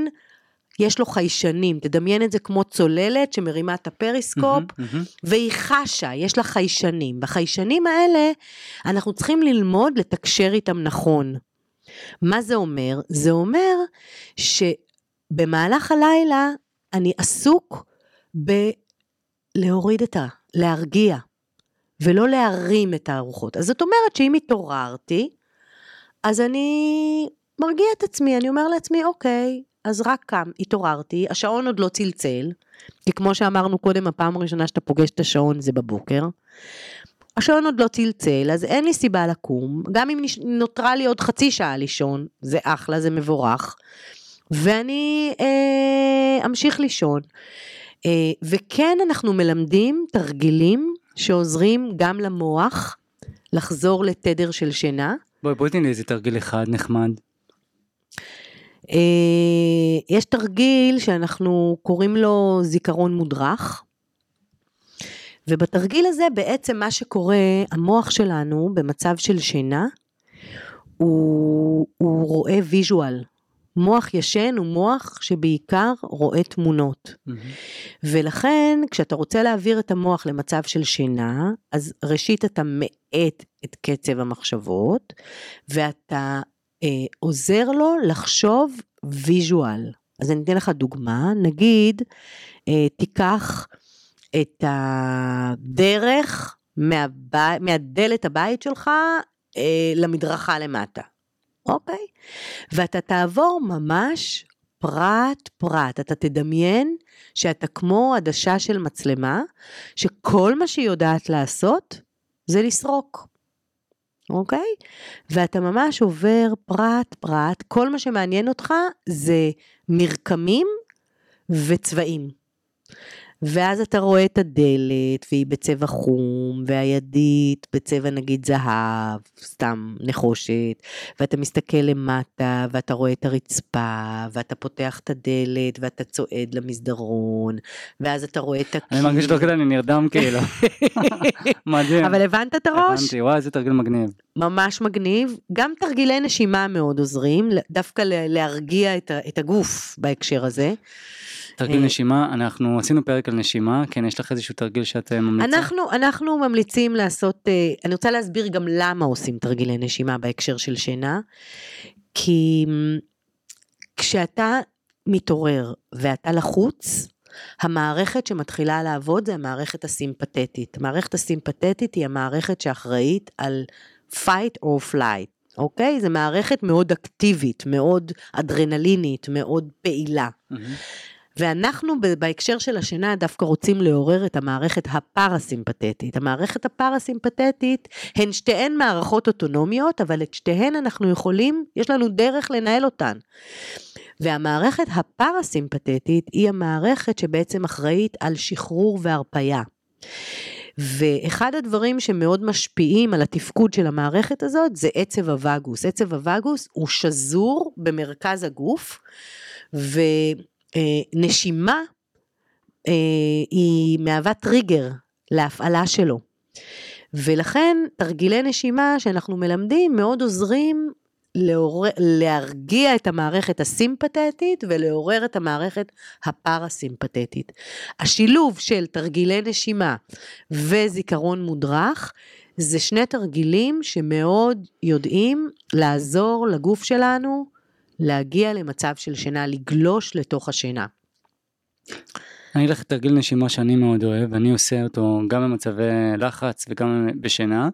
יש לו חיישנים, תדמיין את זה כמו צוללת שמרימה את הפריסקופ, mm-hmm, mm-hmm. והיא חשה, יש לה חיישנים. בחיישנים האלה אנחנו צריכים ללמוד לתקשר איתם נכון. מה זה אומר? זה אומר שבמהלך הלילה אני עסוק בלהוריד את ה... להרגיע, ולא להרים את הארוחות. אז זאת אומרת שאם התעוררתי, אז אני מרגיע את עצמי, אני אומר לעצמי, אוקיי, אז רק קם, התעוררתי, השעון עוד לא צלצל, כי כמו שאמרנו קודם, הפעם הראשונה שאתה פוגש את השעון זה בבוקר. השעון עוד לא צלצל, אז אין לי סיבה לקום, גם אם נותרה לי עוד חצי שעה לישון, זה אחלה, זה מבורך, ואני אה, אמשיך לישון. אה, וכן אנחנו מלמדים תרגילים שעוזרים גם למוח לחזור לתדר של שינה. בואי בואי תני לי איזה תרגיל אחד נחמד. אה, יש תרגיל שאנחנו קוראים לו זיכרון מודרך. ובתרגיל הזה בעצם מה שקורה, המוח שלנו במצב של שינה, הוא, הוא רואה visual. מוח ישן הוא מוח שבעיקר רואה תמונות. Mm-hmm. ולכן כשאתה רוצה להעביר את המוח למצב של שינה, אז ראשית אתה מאט את קצב המחשבות, ואתה עוזר לו לחשוב visual. אז אני אתן לך דוגמה, נגיד אה, תיקח את הדרך מהב... מהדלת הבית שלך אה, למדרכה למטה, אוקיי? ואתה תעבור ממש פרט פרט, אתה תדמיין שאתה כמו עדשה של מצלמה, שכל מה שהיא יודעת לעשות זה לסרוק. אוקיי? ואתה ממש עובר פרט פרט, כל מה שמעניין אותך זה מרקמים וצבעים. ואז אתה רואה את הדלת, והיא בצבע חום, והידית בצבע נגיד זהב, סתם נחושת, ואתה מסתכל למטה, ואתה רואה את הרצפה, ואתה פותח את הדלת, ואתה צועד למסדרון, ואז אתה רואה את הקיר. אני מרגיש שתוך כדי אני נרדם כאילו. (laughs) מדהים. אבל הבנת את הראש? הבנתי, וואי, איזה תרגיל מגניב. ממש מגניב. גם תרגילי נשימה מאוד עוזרים, דווקא להרגיע את הגוף בהקשר הזה. תרגיל נשימה, אנחנו עשינו פרק על נשימה, כן, יש לך איזשהו תרגיל שאת אה, ממליצה? אנחנו, אנחנו ממליצים לעשות, אה, אני רוצה להסביר גם למה עושים תרגילי נשימה בהקשר של שינה, כי כשאתה מתעורר ואתה לחוץ, המערכת שמתחילה לעבוד זה המערכת הסימפתטית. המערכת הסימפתטית היא המערכת שאחראית על fight or flight. אוקיי? זו מערכת מאוד אקטיבית, מאוד אדרנלינית, מאוד פעילה. Mm-hmm. ואנחנו בהקשר של השינה דווקא רוצים לעורר את המערכת הפרסימפטית. המערכת הפרסימפטית הן שתיהן מערכות אוטונומיות, אבל את שתיהן אנחנו יכולים, יש לנו דרך לנהל אותן. והמערכת הפרסימפטית היא המערכת שבעצם אחראית על שחרור והרפייה. ואחד הדברים שמאוד משפיעים על התפקוד של המערכת הזאת זה עצב הווגוס. עצב הווגוס הוא שזור במרכז הגוף, ו... אה, נשימה אה, היא מהווה טריגר להפעלה שלו. ולכן תרגילי נשימה שאנחנו מלמדים מאוד עוזרים לעור... להרגיע את המערכת הסימפתטית ולעורר את המערכת הפרסימפתטית. השילוב של תרגילי נשימה וזיכרון מודרך זה שני תרגילים שמאוד יודעים לעזור לגוף שלנו להגיע למצב של שינה, לגלוש לתוך השינה. אני אגיד לך תרגיל נשימה שאני מאוד אוהב, אני עושה אותו גם במצבי לחץ וגם בשינה,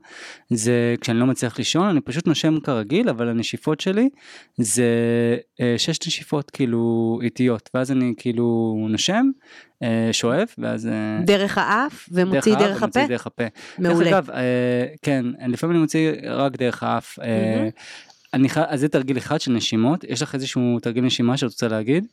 זה כשאני לא מצליח לישון, אני פשוט נושם כרגיל, אבל הנשיפות שלי זה אה, שש נשיפות כאילו איטיות, ואז אני כאילו נושם, אה, שואף, ואז... אה, דרך האף ומוציא דרך, דרך הפה? דרך הפה. מעולה. דרך אגב, כן, לפעמים אני מוציא רק דרך האף. Mm-hmm. אני חייב, אז זה תרגיל אחד של נשימות, יש לך איזשהו תרגיל נשימה שאת רוצה להגיד?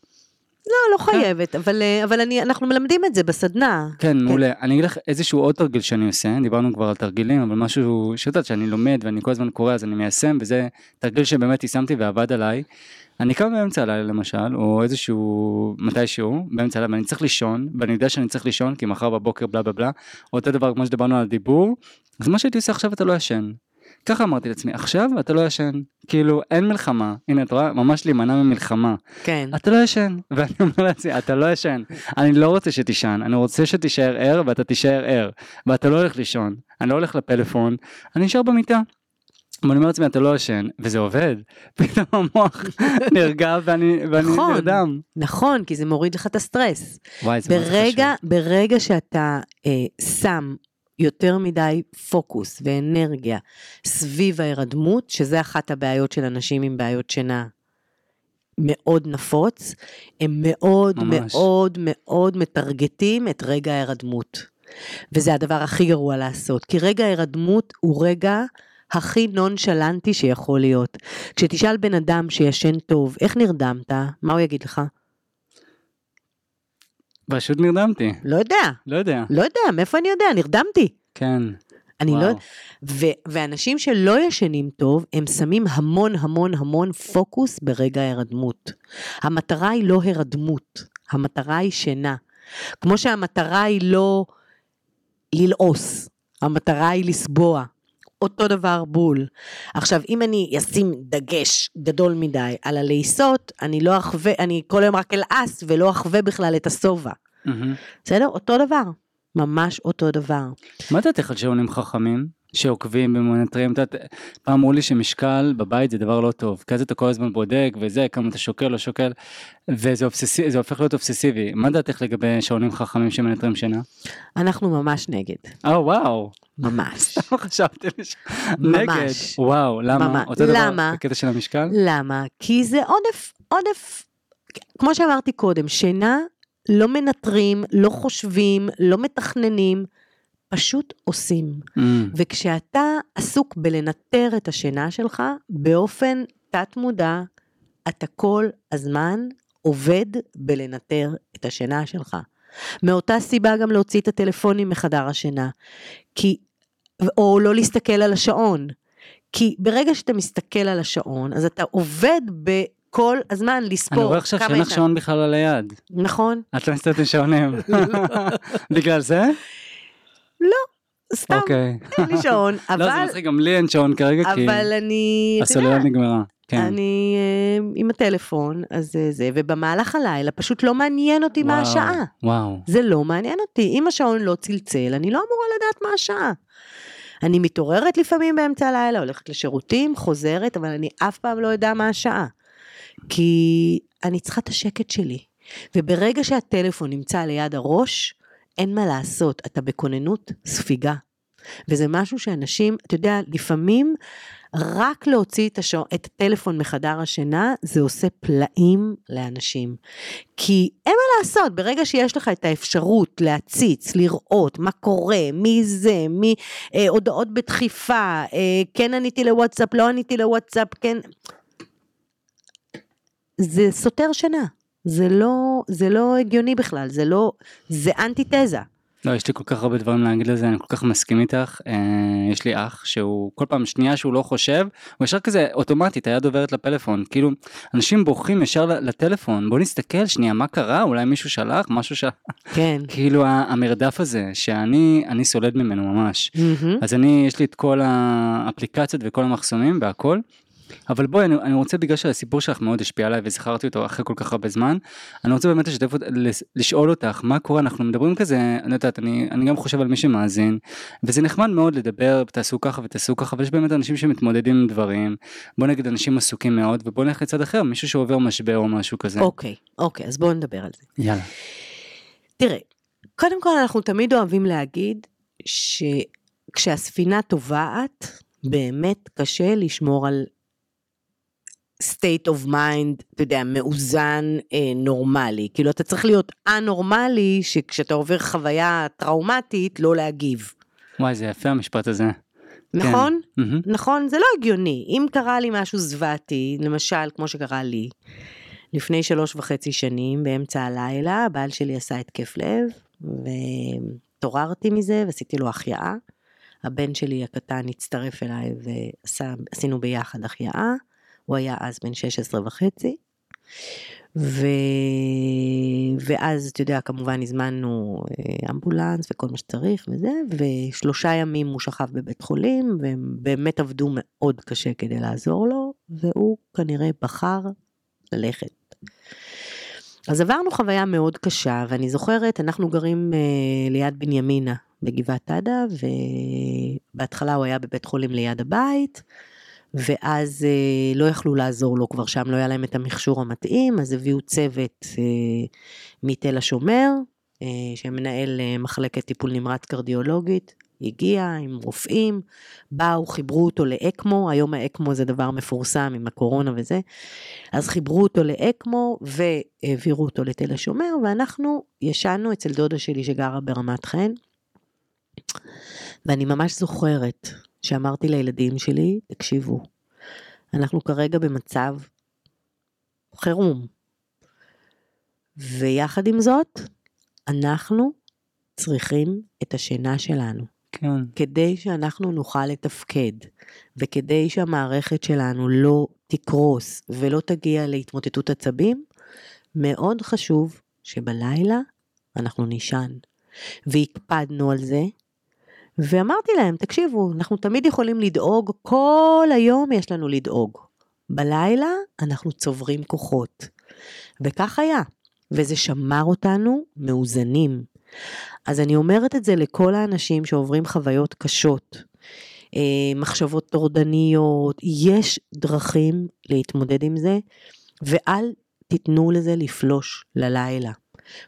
לא, לא כן. חייבת, אבל, אה, אבל אני, אנחנו מלמדים את זה בסדנה. כן, כן, מעולה. אני אגיד לך איזשהו עוד תרגיל שאני עושה, דיברנו כבר על תרגילים, אבל משהו שיודעת שאני לומד ואני כל הזמן קורא אז אני מיישם, וזה תרגיל שבאמת יישמתי ועבד עליי. אני קם באמצע הלילה למשל, או איזשהו, מתישהו, באמצע הלילה, ואני צריך לישון, ואני יודע שאני צריך לישון, כי מחר בבוקר בלה בלה בלה, אותו דבר כמו שדיברנו על דיבור, אז מה שהייתי עושה עכשיו אתה לא ישן. ככה אמרתי לעצמי, עכשיו אתה לא ישן, כאילו אין מלחמה, הנה את רואה, ממש להימנע ממלחמה. כן. אתה לא ישן, (laughs) ואני אומר לעצמי, אתה לא ישן, אני לא רוצה שתישן, אני רוצה שתישאר ער ואתה תישאר ער, ואתה לא הולך לישון, אני לא הולך לפלאפון, אני נשאר במיטה. ואני אומר לעצמי אתה לא ישן. וזה עובד. (laughs) פתאום המוח (laughs) נרגע ואני, ואני נכון, נרדם. נכון כי זה מוריד לך את הסטרס. וואי, זה ברגע, ברגע שאתה אה, שם יותר מדי פוקוס ואנרגיה סביב ההירדמות, שזה אחת הבעיות של אנשים עם בעיות שינה מאוד נפוץ, הם מאוד ממש. מאוד מאוד מטרגטים את רגע ההירדמות. וזה הדבר הכי גרוע לעשות, כי רגע ההירדמות הוא רגע הכי נונשלנטי שיכול להיות. כשתשאל בן אדם שישן טוב, איך נרדמת? מה הוא יגיד לך? פשוט נרדמתי. לא יודע. לא יודע. לא יודע, מאיפה אני יודע? נרדמתי. כן. אני לא וואו. לא... ו- ואנשים שלא ישנים טוב, הם שמים המון המון המון פוקוס ברגע ההרדמות. המטרה היא לא הרדמות, המטרה היא שינה. כמו שהמטרה היא לא ללעוס, המטרה היא לסבוע. אותו דבר בול. עכשיו, אם אני אשים דגש גדול מדי על הלעיסות, אני לא אחווה, אני כל היום רק אלעס ולא אחווה בכלל את השובע. Mm-hmm. בסדר? אותו דבר. ממש אותו דבר. מה דעתך על שעונים חכמים? שעוקבים ומנטרים, את יודעת, פעם אמרו לי שמשקל בבית זה דבר לא טוב, כי אז אתה כל הזמן בודק וזה, כמה אתה שוקל לא שוקל, וזה אובססיבי, זה הופך להיות אובססיבי. מה דעתך לגבי שעונים חכמים שמנטרים שינה? אנחנו ממש נגד, אה וואו, ממש. (laughs) למה חשבתי. ממש. נגד, וואו, למה? ממש. אותו דבר למה? בקטע של המשקל? למה? כי זה עודף, עודף, כמו שאמרתי קודם, שינה לא מנטרים, לא חושבים, לא מתכננים, פשוט עושים. Mm, וכשאתה עסוק בלנטר את השינה שלך, באופן תת-מודע, אתה כל הזמן עובד בלנטר את השינה שלך. מאותה סיבה גם להוציא את הטלפונים מחדר השינה. כי, או לא להסתכל על השעון. כי ברגע שאתה מסתכל על השעון, אז אתה עובד בכל הזמן לספור אני רואה עכשיו כמה שאין לך. שעון בכלל על היד. נכון? את לא מסתכלת עם שעונים. בגלל זה? סתם, אוקיי. אין לי שעון, (laughs) לא, זה אבל, מצחיק, גם לי אין שעון כרגע, כי אבל אני, הסוללה נגמרה. כן. אני אה, עם הטלפון, אז אה, זה, ובמהלך הלילה פשוט לא מעניין אותי מה וואו, השעה. וואו. זה לא מעניין אותי. אם השעון לא צלצל, אני לא אמורה לדעת מה השעה. אני מתעוררת לפעמים באמצע הלילה, הולכת לשירותים, חוזרת, אבל אני אף פעם לא יודע מה השעה. כי אני צריכה את השקט שלי. וברגע שהטלפון נמצא ליד הראש, אין מה לעשות, אתה בכוננות ספיגה. וזה משהו שאנשים, אתה יודע, לפעמים רק להוציא את, השע... את הטלפון מחדר השינה, זה עושה פלאים לאנשים. כי אין מה לעשות, ברגע שיש לך את האפשרות להציץ, לראות מה קורה, מי זה, מי, אה, הודעות בדחיפה, אה, כן עניתי לוואטסאפ, לא עניתי לוואטסאפ, כן... זה סותר שינה. זה לא, זה לא הגיוני בכלל, זה לא, זה אנטיתזה. לא, יש לי כל כך הרבה דברים להגיד לזה, אני כל כך מסכים איתך. אה, יש לי אח שהוא כל פעם שנייה שהוא לא חושב, הוא ישר כזה אוטומטית, היד עוברת לפלאפון. כאילו, אנשים בורחים ישר לטלפון, בוא נסתכל שנייה מה קרה, אולי מישהו שלח, משהו שלח. כן. (laughs) כאילו המרדף הזה, שאני אני סולד ממנו ממש. מהמם. אז אני, יש לי את כל האפליקציות וכל המחסומים והכל. אבל בואי, אני, אני רוצה בגלל שהסיפור שלך מאוד השפיע עליי וזכרתי אותו אחרי כל כך הרבה זמן, אני רוצה באמת לשתף, לשאול אותך מה קורה, אנחנו מדברים כזה, אני יודעת, אני, אני גם חושב על מי שמאזין, וזה נחמד מאוד לדבר, תעשו ככה ותעשו ככה, אבל יש באמת אנשים שמתמודדים עם דברים, בוא נגיד אנשים עסוקים מאוד, ובוא נלך לצד אחר, מישהו שעובר משבר או משהו כזה. אוקיי, אוקיי, אז בואו נדבר על זה. יאללה. תראה, קודם כל אנחנו תמיד אוהבים להגיד שכשהספינה טובעת, באמת קשה לשמור על state of mind, אתה יודע, מאוזן, אה, נורמלי. כאילו, אתה צריך להיות א-נורמלי, שכשאתה עובר חוויה טראומטית, לא להגיב. וואי, זה יפה המשפט הזה. נכון? מהמם. נכון? זה לא הגיוני. אם קרה לי משהו זוועתי, למשל, כמו שקרה לי, לפני שלוש וחצי שנים, באמצע הלילה, הבעל שלי עשה התקף לב, והתעוררתי מזה ועשיתי לו החייאה. הבן שלי הקטן הצטרף אליי ועשינו ביחד החייאה. הוא היה אז בן 16 וחצי. ו... ואז, אתה יודע, כמובן הזמנו אה, אמבולנס וכל מה שצריך וזה, ושלושה ימים הוא שכב בבית חולים, והם באמת עבדו מאוד קשה כדי לעזור לו, והוא כנראה בחר ללכת. אז עברנו חוויה מאוד קשה, ואני זוכרת, אנחנו גרים אה, ליד בנימינה, בגבעת עדה, ובהתחלה הוא היה בבית חולים ליד הבית, ואז אה, לא יכלו לעזור לו כבר שם, לא היה להם את המכשור המתאים, אז הביאו צוות אה, מתל השומר, אה, שמנהל אה, מחלקת טיפול נמרץ קרדיולוגית, הגיע עם רופאים, באו, חיברו אותו לאקמו, היום האקמו זה דבר מפורסם עם הקורונה וזה, אז חיברו אותו לאקמו והעבירו אותו לתל השומר, ואנחנו ישנו אצל דודה שלי שגרה ברמת חן, ואני ממש זוכרת שאמרתי לילדים שלי, תקשיבו, אנחנו כרגע במצב חירום. ויחד עם זאת, אנחנו צריכים את השינה שלנו. כן. כדי שאנחנו נוכל לתפקד, וכדי שהמערכת שלנו לא תקרוס ולא תגיע להתמוטטות עצבים, מאוד חשוב שבלילה אנחנו נישן. והקפדנו על זה, ואמרתי להם, תקשיבו, אנחנו תמיד יכולים לדאוג, כל היום יש לנו לדאוג. בלילה אנחנו צוברים כוחות. וכך היה, וזה שמר אותנו מאוזנים. אז אני אומרת את זה לכל האנשים שעוברים חוויות קשות. אה, מחשבות טורדניות, יש דרכים להתמודד עם זה, ואל תיתנו לזה לפלוש ללילה.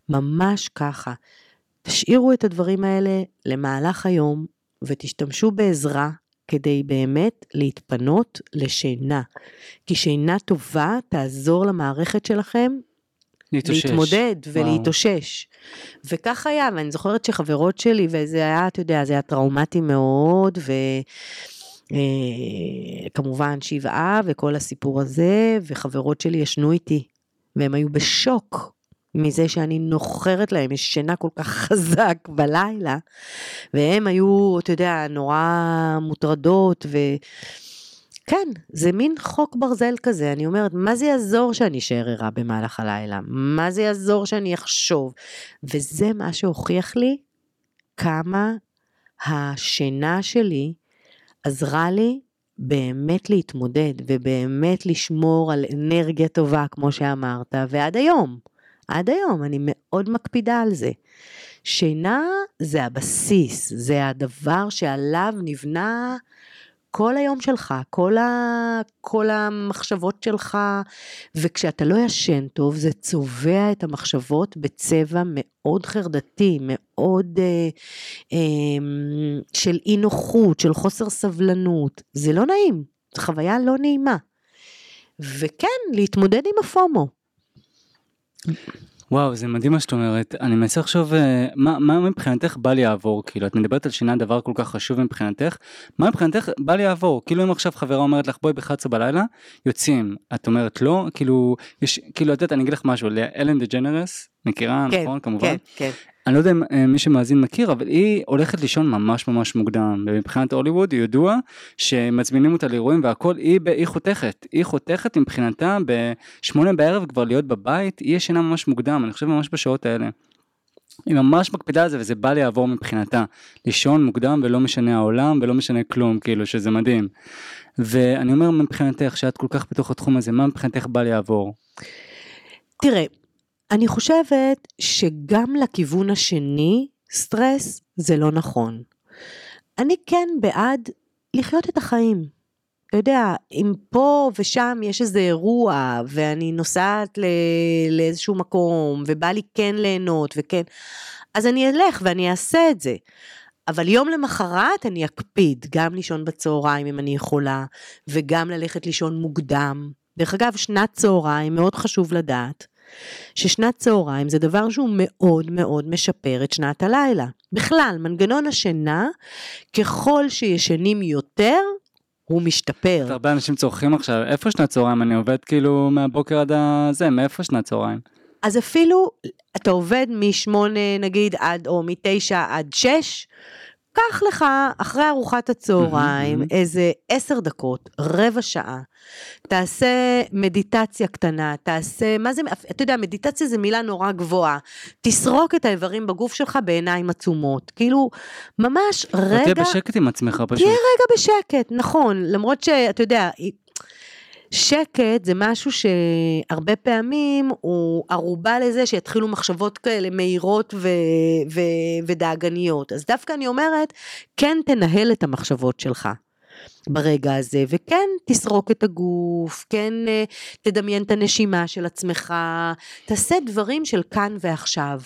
ממש ככה. תשאירו את הדברים האלה למהלך היום ותשתמשו בעזרה כדי באמת להתפנות לשינה. כי שינה טובה תעזור למערכת שלכם להתאושש. להתמודד וואו. ולהתאושש. וכך היה, ואני זוכרת שחברות שלי, וזה היה, אתה יודע, זה היה טראומטי מאוד, וכמובן שבעה וכל הסיפור הזה, וחברות שלי ישנו איתי, והם היו בשוק מזה שאני נוחרת להם, יש שינה כל כך (laughs) חזק בלילה, והם היו, אתה יודע, נורא מוטרדות, ו... כן, זה מין חוק ברזל כזה, אני אומרת, מה זה יעזור שאני אשאר ערה במהלך הלילה? מה זה יעזור שאני אחשוב? וזה מה שהוכיח לי כמה השינה שלי עזרה לי באמת להתמודד ובאמת לשמור על אנרגיה טובה, כמו שאמרת, ועד היום, עד היום, אני מאוד מקפידה על זה. שינה זה הבסיס, זה הדבר שעליו נבנה כל היום שלך, כל, ה, כל המחשבות שלך, וכשאתה לא ישן טוב, זה צובע את המחשבות בצבע מאוד חרדתי, מאוד אה, אה, של אי נוחות, של חוסר סבלנות. זה לא נעים, זו חוויה לא נעימה. וכן, להתמודד עם הפומו. וואו, זה מדהים מה שאת אומרת. אני מנסה לחשוב, אה, מה, מה מבחינתך בל יעבור? כאילו, את מדברת על שינה דבר כל כך חשוב מבחינתך, מה מבחינתך בל יעבור? כאילו, אם עכשיו חברה אומרת לך, בואי ב-11 בלילה, יוצאים, את אומרת לא, כאילו, יש, כאילו, את יודעת, אני אגיד לך משהו, אלן דה ג'נרס, מכירה, כן, נכון, כמובן? כן, כן. אני לא יודע אם אה, מי שמאזין מכיר, אבל היא הולכת לישון ממש ממש מוקדם. ומבחינת הוליווד ידוע שמזמינים אותה לאירועים והכל, היא, היא חותכת. היא חותכת מבחינתה בשמונה בערב כבר להיות בבית, היא ישנה ממש מוקדם, אני חושב ממש בשעות האלה. היא ממש מקפידה על זה וזה בא לעבור מבחינתה. לישון מוקדם ולא משנה העולם ולא משנה כלום, כאילו שזה מדהים. ואני אומר מבחינתך שאת כל כך בתוך התחום הזה, מה מבחינתך בא לעבור? תראה, אני חושבת שגם לכיוון השני, סטרס זה לא נכון. אני כן בעד לחיות את החיים. אתה יודע, אם פה ושם יש איזה אירוע, ואני נוסעת ל... לאיזשהו מקום, ובא לי כן ליהנות, וכן, אז אני אלך ואני אעשה את זה. אבל יום למחרת אני אקפיד גם לישון בצהריים אם אני יכולה, וגם ללכת לישון מוקדם. דרך אגב, שנת צהריים, מאוד חשוב לדעת, ששנת צהריים זה דבר שהוא מאוד מאוד משפר את שנת הלילה. בכלל, מנגנון השינה, ככל שישנים יותר, הוא משתפר. הרבה אנשים צורכים עכשיו, איפה שנת צהריים? אני עובד כאילו מהבוקר עד הזה, מאיפה שנת צהריים? אז אפילו אתה עובד משמונה נגיד עד, או מתשע עד שש, קח לך אחרי ארוחת הצהריים. איזה עשר דקות, רבע שעה. תעשה מדיטציה קטנה, תעשה, מה זה, אתה יודע, מדיטציה זה מילה נורא גבוהה. תסרוק את האיברים בגוף שלך בעיניים עצומות. כאילו, ממש רגע... תהיה בשקט עם עצמך פשוט. תהיה רגע בשקט, נכון, למרות שאתה יודע, שקט זה משהו שהרבה פעמים הוא ערובה לזה שיתחילו מחשבות כאלה מהירות ו- ו- ודאגניות. אז דווקא אני אומרת, כן תנהל את המחשבות שלך. ברגע הזה, וכן תסרוק את הגוף, כן אה, תדמיין את הנשימה של עצמך, תעשה דברים של כאן ועכשיו.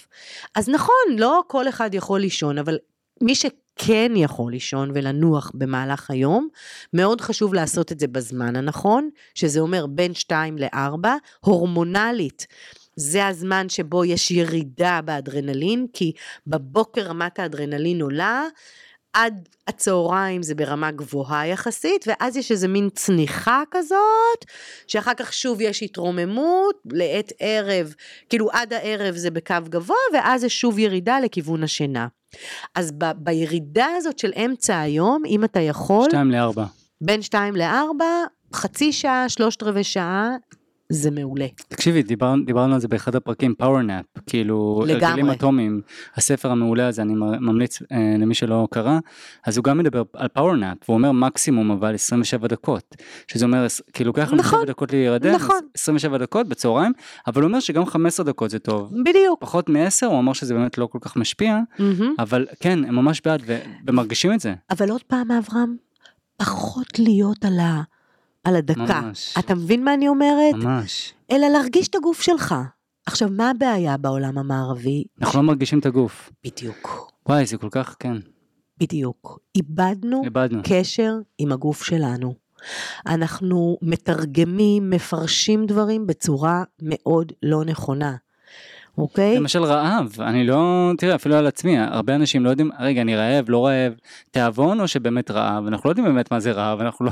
אז נכון, לא כל אחד יכול לישון, אבל מי שכן יכול לישון ולנוח במהלך היום, מאוד חשוב לעשות את זה בזמן הנכון, שזה אומר בין 2 ל-4, הורמונלית. זה הזמן שבו יש ירידה באדרנלין, כי בבוקר רמת האדרנלין עולה, עד הצהריים זה ברמה גבוהה יחסית, ואז יש איזה מין צניחה כזאת, שאחר כך שוב יש התרוממות, לעת ערב, כאילו עד הערב זה בקו גבוה, ואז זה שוב ירידה לכיוון השינה. אז ב- בירידה הזאת של אמצע היום, אם אתה יכול, שתיים לארבע. בין 2 ל-4, חצי שעה, שלושת רבעי שעה, זה מעולה. תקשיבי, דיבר, דיברנו על זה באחד הפרקים, power nap, כאילו, לגמרי. הרגלים אטומיים, הספר המעולה הזה, אני ממליץ אה, למי שלא קרא, אז הוא גם מדבר על power nap, והוא אומר מקסימום אבל 27 דקות, שזה אומר, כאילו, לוקח לנו נכון, 27 דקות להירדם, נכון. אז 27 דקות בצהריים, אבל הוא אומר שגם 15 דקות זה טוב. בדיוק. פחות מ-10, הוא אמר שזה באמת לא כל כך משפיע, מהמם. אבל כן, הם ממש בעד, ומרגישים את זה. אבל עוד פעם, אברהם, פחות להיות על, ה, על הדקה. ממש. אתה מבין מה אני אומרת? ממש. אלא להרגיש את הגוף שלך. עכשיו, מה הבעיה בעולם המערבי? אנחנו לא מרגישים את הגוף. בדיוק, וואי, זה כל כך, כן, בדיוק. איבדנו איבדנו. קשר עם הגוף שלנו. אנחנו מתרגמים, מפרשים דברים בצורה מאוד לא נכונה, אוקיי? למשל רעב, אני לא, תראה, אפילו על עצמי, הרבה אנשים לא יודעים, רגע, אני רעב, לא רעב, תיאבון או שבאמת רעב, אנחנו לא יודעים באמת מה זה רעב, אנחנו לא,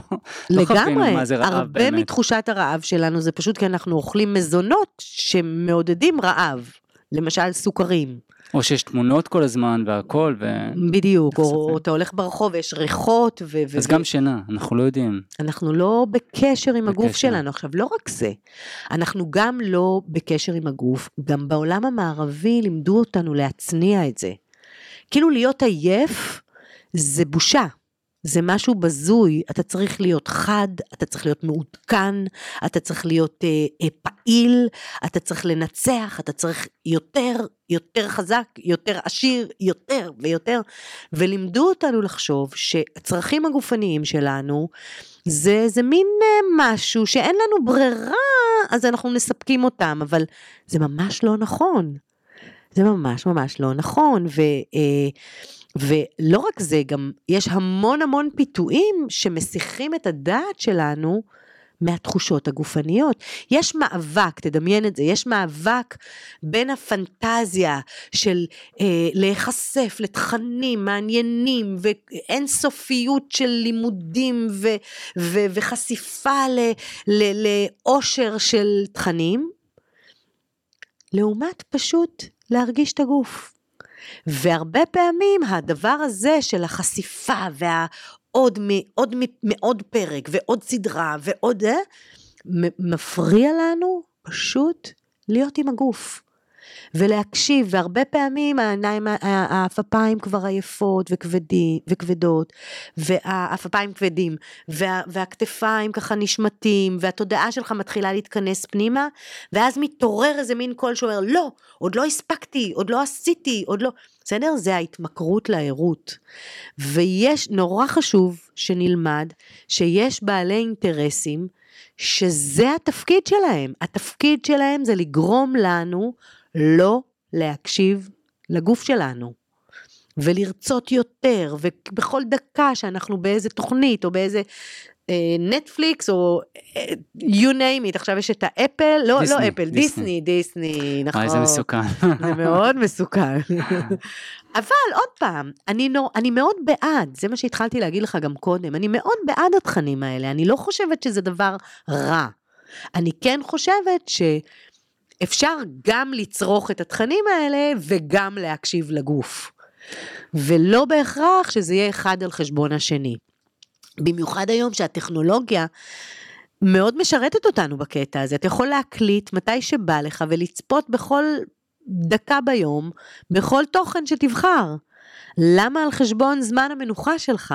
לא חווינו לגמרי, מה זה רעב הרבה באמת. מתחושת הרעב שלנו זה פשוט כי אנחנו אוכלים מזונות שמעודדים רעב, למשל סוכרים, או שיש תמונות כל הזמן והכל, ו... בדיוק, או, אתה הולך ברחוב ויש ריחות, ו- ו- אז גם שינה, אנחנו לא יודעים. אנחנו לא בקשר עם הגוף בקשר. שלנו. עכשיו, לא רק זה, אנחנו גם לא בקשר עם הגוף, גם בעולם המערבי לימדו אותנו להצניע את זה. כאילו להיות עייף זה בושה. זה משהו בזוי, אתה צריך להיות חד, אתה צריך להיות מעודכן, אתה צריך להיות אה, אה, פעיל, אתה צריך לנצח, אתה צריך יותר, יותר חזק, יותר עשיר, יותר ויותר. ולימדו אותנו לחשוב שהצרכים הגופניים שלנו זה, זה מין אה, משהו שאין לנו ברירה, אז אנחנו מספקים אותם, אבל זה ממש לא נכון. זה ממש ממש לא נכון, ו, אה, ולא רק זה, גם יש המון המון פיתויים שמסיחים את הדעת שלנו מהתחושות הגופניות. יש מאבק, תדמיין את זה, יש מאבק בין הפנטזיה של אה, להיחשף לתכנים מעניינים ואינסופיות של לימודים ו, ו, וחשיפה ל, ל, לאושר של תכנים, לעומת פשוט להרגיש את הגוף. והרבה פעמים הדבר הזה של החשיפה והעוד מעוד, מעוד פרק ועוד סדרה ועוד, אה, מפריע לנו פשוט להיות עם הגוף. ולהקשיב, והרבה פעמים העיניים, ה- העפפיים כבר עייפות וכבדים, וכבדות, והעפפיים כבדים, וה, והכתפיים ככה נשמטים, והתודעה שלך מתחילה להתכנס פנימה, ואז מתעורר איזה מין קול שאומר, לא, עוד לא הספקתי, עוד לא עשיתי, עוד לא, בסדר? זה ההתמכרות לערות. ויש, נורא חשוב שנלמד שיש בעלי אינטרסים שזה התפקיד שלהם. התפקיד שלהם זה לגרום לנו לא להקשיב לגוף שלנו. ולרצות יותר, ובכל דקה שאנחנו באיזה תוכנית או באיזה אה, נטפליקס או אה, you name it, עכשיו יש את האפל, לא, דיסני, לא אפל, דיסני, דיסני. דיסני, נכון. וואי, זה מסוכן. זה מאוד מסוכן. (laughs) אבל עוד פעם, אני, נור, אני מאוד בעד, זה מה שהתחלתי להגיד לך גם קודם, אני מאוד בעד התכנים האלה, אני לא חושבת שזה דבר רע. אני כן חושבת שאפשר גם לצרוך את התכנים האלה וגם להקשיב לגוף. ולא בהכרח שזה יהיה אחד על חשבון השני. במיוחד היום שהטכנולוגיה מאוד משרתת אותנו בקטע הזה. אתה יכול להקליט מתי שבא לך ולצפות בכל דקה ביום בכל תוכן שתבחר. למה על חשבון זמן המנוחה שלך?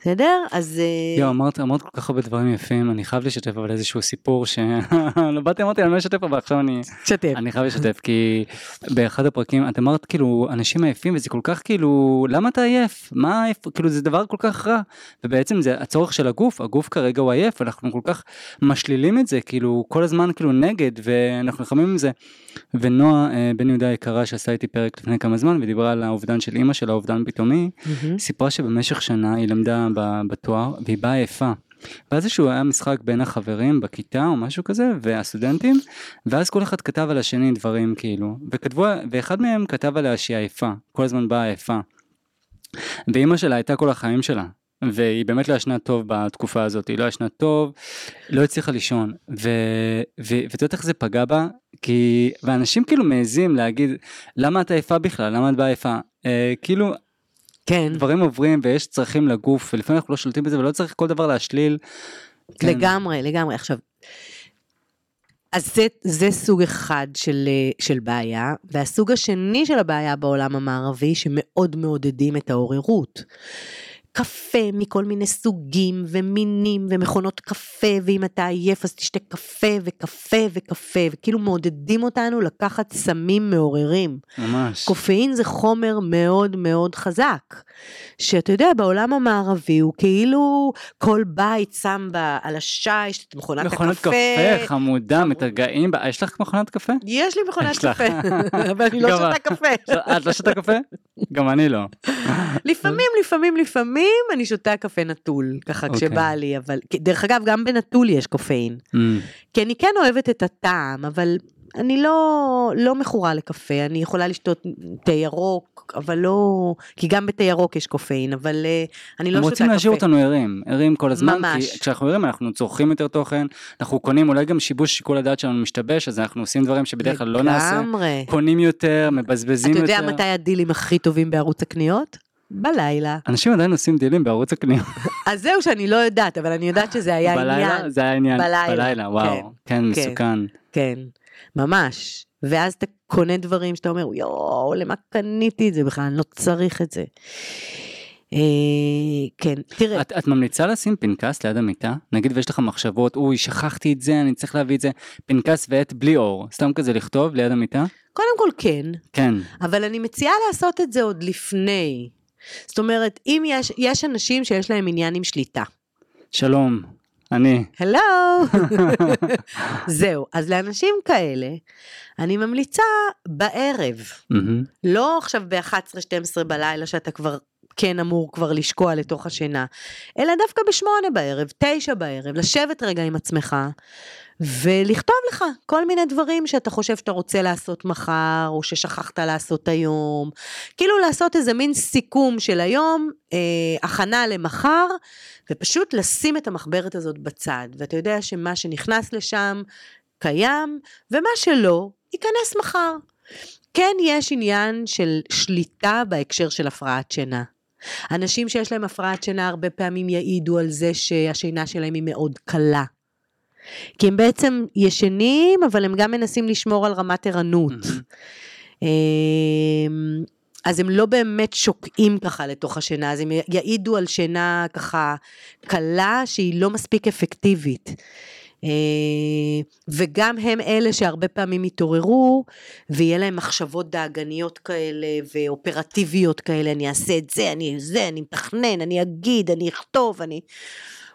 בסדר? אז... אה, יואו, אמרת, אמרת כל כך הרבה דברים יפים, אני חייב לשתף אבל איזשהו סיפור ש... (laughs) לא באתי, אמרתי, אני לא אשתף, אבל עכשיו אני... תשתף. אני חייב לשתף, כי באחד הפרקים, את אמרת כאילו, אנשים עייפים, וזה כל כך כאילו, למה אתה עייף? מה עייף? כאילו, זה דבר כל כך רע. ובעצם זה הצורך של הגוף, הגוף כרגע הוא עייף, אנחנו כל כך משלילים את זה, כאילו, כל הזמן כאילו נגד, ואנחנו נלחמים עם זה. ונועה אה, בן יהודה היקרה שעשה איתי פרק לפני כמה זמן, ודיברה על האובדן של אימא שלה, האובדן פתאומי. סיפרה שבמשך שנה היא למדה בתואר והיא באה עייפה. ואז איזשהו היה משחק בין החברים בכיתה או משהו כזה והסטודנטים ואז כל אחד כתב על השני דברים כאילו. וכתבו ואחד מהם כתב עליה שהיא עייפה כל הזמן באה עייפה. ואימא שלה הייתה כל החיים שלה והיא באמת לא ישנה טוב בתקופה הזאת היא לא ישנה טוב לא הצליחה לישון. ואת יודעת איך זה פגע בה? כי ואנשים כאילו מעזים להגיד למה את עייפה בכלל? למה את באה עייפה אה, כאילו כן, דברים עוברים ויש צרכים לגוף ולפעמים אנחנו לא שולטים בזה ולא צריך כל דבר להשליל. כן. לגמרי, לגמרי. עכשיו, אז זה, זה סוג אחד של, אה, של בעיה, והסוג השני של הבעיה בעולם המערבי, שמאוד מעודדים את העוררות. קפה מכל מיני סוגים ומינים ומכונות קפה, ואם אתה עייף אז תשתה קפה וקפה וקפה, וכאילו מעודדים אותנו לקחת סמים מעוררים. ממש. קופאין זה חומר מאוד מאוד חזק, שאתה יודע, בעולם המערבי הוא כאילו כל בית שם בה על השיש את מכונת מכונת הקפה. קפה, חמודה, מתרגעים, בה- יש לך מכונת קפה? יש לי מכונת יש. קפה, (laughs) אבל אני לא שותה. קפה. את לא שותה קפה? (laughs) גם אני לא. לפעמים, לפעמים, לפעמים אני שותה קפה נטול, ככה אוקיי. כשבא לי, אבל דרך אגב, גם בנטול יש קופאין. Mm, כי אני כן אוהבת את הטעם, אבל אני לא, לא מכורה לקפה, אני יכולה לשתות תה ירוק, אבל לא, כי גם בתה ירוק יש קופאין, אבל אה, אני לא הם שותה רוצים קפה. להשאיר אותנו ערים, ערים כל הזמן, ממש. כי כשאנחנו ערים אנחנו צורכים יותר תוכן, אנחנו קונים, אולי גם שיבוש שיקול הדעת שלנו משתבש, אז אנחנו עושים דברים שבדרך כלל לא נעשה, לגמרי. קונים יותר, מבזבזים אתה יותר. יודע מתי הדילים הכי טובים בערוץ הקניות? בלילה. אנשים עדיין עושים דילים בערוץ הקניות. אז זהו שאני לא יודעת, אבל אני יודעת שזה היה בלילה? עניין. זה היה עניין. בלילה, בלילה, וואו. כן, כן. מסוכן. כן, ממש. ואז אתה קונה דברים שאתה אומר, יואו, למה קניתי את זה בכלל? אני לא צריך את זה. אה, כן, תראה, את, את ממליצה לשים פנקס ליד המיטה? נגיד ויש לך מחשבות, אוי, שכחתי את זה, אני צריך להביא את זה. פנקס ועט בלי אור. סתם כזה לכתוב ליד המיטה? קודם כל כן, כן. אבל אני מציעה לעשות את זה עוד לפני. זאת אומרת, אם יש, יש אנשים שיש להם עניין עם שליטה. שלום, אני. הלו! (laughs) זהו, אז לאנשים כאלה, אני ממליצה בערב. מהמם. לא עכשיו ב-11-12 בלילה שאתה כבר כן אמור כבר לשקוע לתוך השינה, אלא דווקא בשמונה בערב, תשע בערב, לשבת רגע עם עצמך ולכתוב לך כל מיני דברים שאתה חושב שאתה רוצה לעשות מחר, או ששכחת לעשות היום. כאילו לעשות איזה מין סיכום של היום, אה, הכנה למחר, ופשוט לשים את המחברת הזאת בצד. ואתה יודע שמה שנכנס לשם קיים, ומה שלא, ייכנס מחר. כן יש עניין של שליטה בהקשר של הפרעת שינה. אנשים שיש להם הפרעת שינה הרבה פעמים יעידו על זה שהשינה שלהם היא מאוד קלה. כי הם בעצם ישנים, אבל הם גם מנסים לשמור על רמת ערנות. אמ, אז הם לא באמת שוקעים ככה לתוך השינה, אז הם יעידו על שינה ככה קלה שהיא לא מספיק אפקטיבית. אה, וגם הם אלה שהרבה פעמים יתעוררו ויהיה להם מחשבות דאגניות כאלה ואופרטיביות כאלה, אני אעשה את זה, אני זה, אני מתכנן, אני אגיד, אני אכתוב, אני...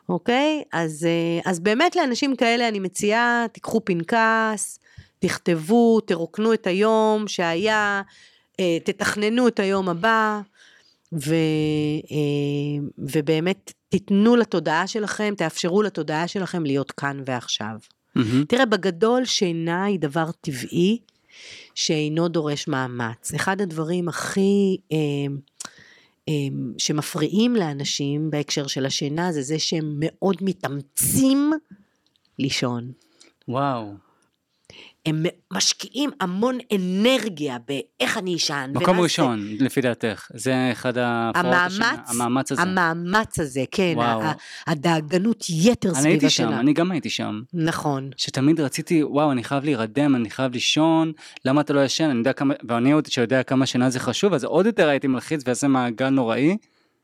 אוקיי? אז, אה, אז באמת לאנשים כאלה אני מציעה, תיקחו פנקס, תכתבו, תרוקנו את היום שהיה, אה, תתכננו את היום הבא, ו, אה, ובאמת תיתנו לתודעה שלכם, תאפשרו לתודעה שלכם להיות כאן ועכשיו. מהמם. תראה, בגדול שינה היא דבר טבעי שאינו דורש מאמץ. אחד הדברים הכי אה, שמפריעים לאנשים בהקשר של השינה זה זה שהם מאוד מתאמצים לישון. וואו. הם משקיעים המון אנרגיה באיך אני אשן. מקום ראשון, לפי דעתך. זה אחד ההפרעות השינה. המאמץ, המאמץ הזה. המאמץ הזה, כן, וואו. ה- הדאגנות יתר אני סביב הייתי השינה. שם, אני גם הייתי שם. נכון. שתמיד רציתי, וואו, אני חייב להירדם, אני חייב לישון, למה אתה לא ישן? אני יודע כמה, ואני עוד שיודע כמה שינה זה חשוב, אז עוד יותר הייתי מלחיץ ויעשה מעגל נוראי.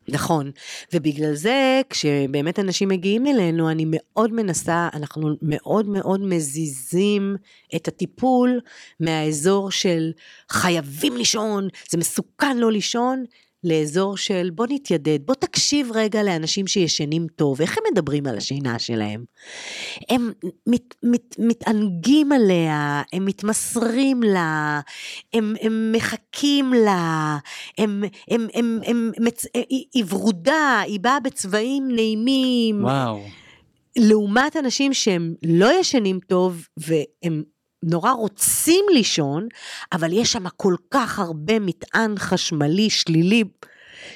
נכון, ובגלל זה כשבאמת אנשים מגיעים אלינו, אני מאוד מנסה, אנחנו מאוד מאוד מזיזים את הטיפול מהאזור של חייבים לישון, זה מסוכן לא לישון, לאזור של בוא נתיידד, בוא תקשיב רגע לאנשים שישנים טוב, איך הם מדברים על השינה שלהם? הם מת, מת, מתענגים עליה, הם מתמסרים לה, הם, הם מחכים לה, הם, הם, הם, הם, מצ... היא, היא ורודה, היא באה בצבעים נעימים, וואו. לעומת אנשים שהם לא ישנים טוב והם נורא רוצים לישון, אבל יש שם כל כך הרבה מטען חשמלי שלילי.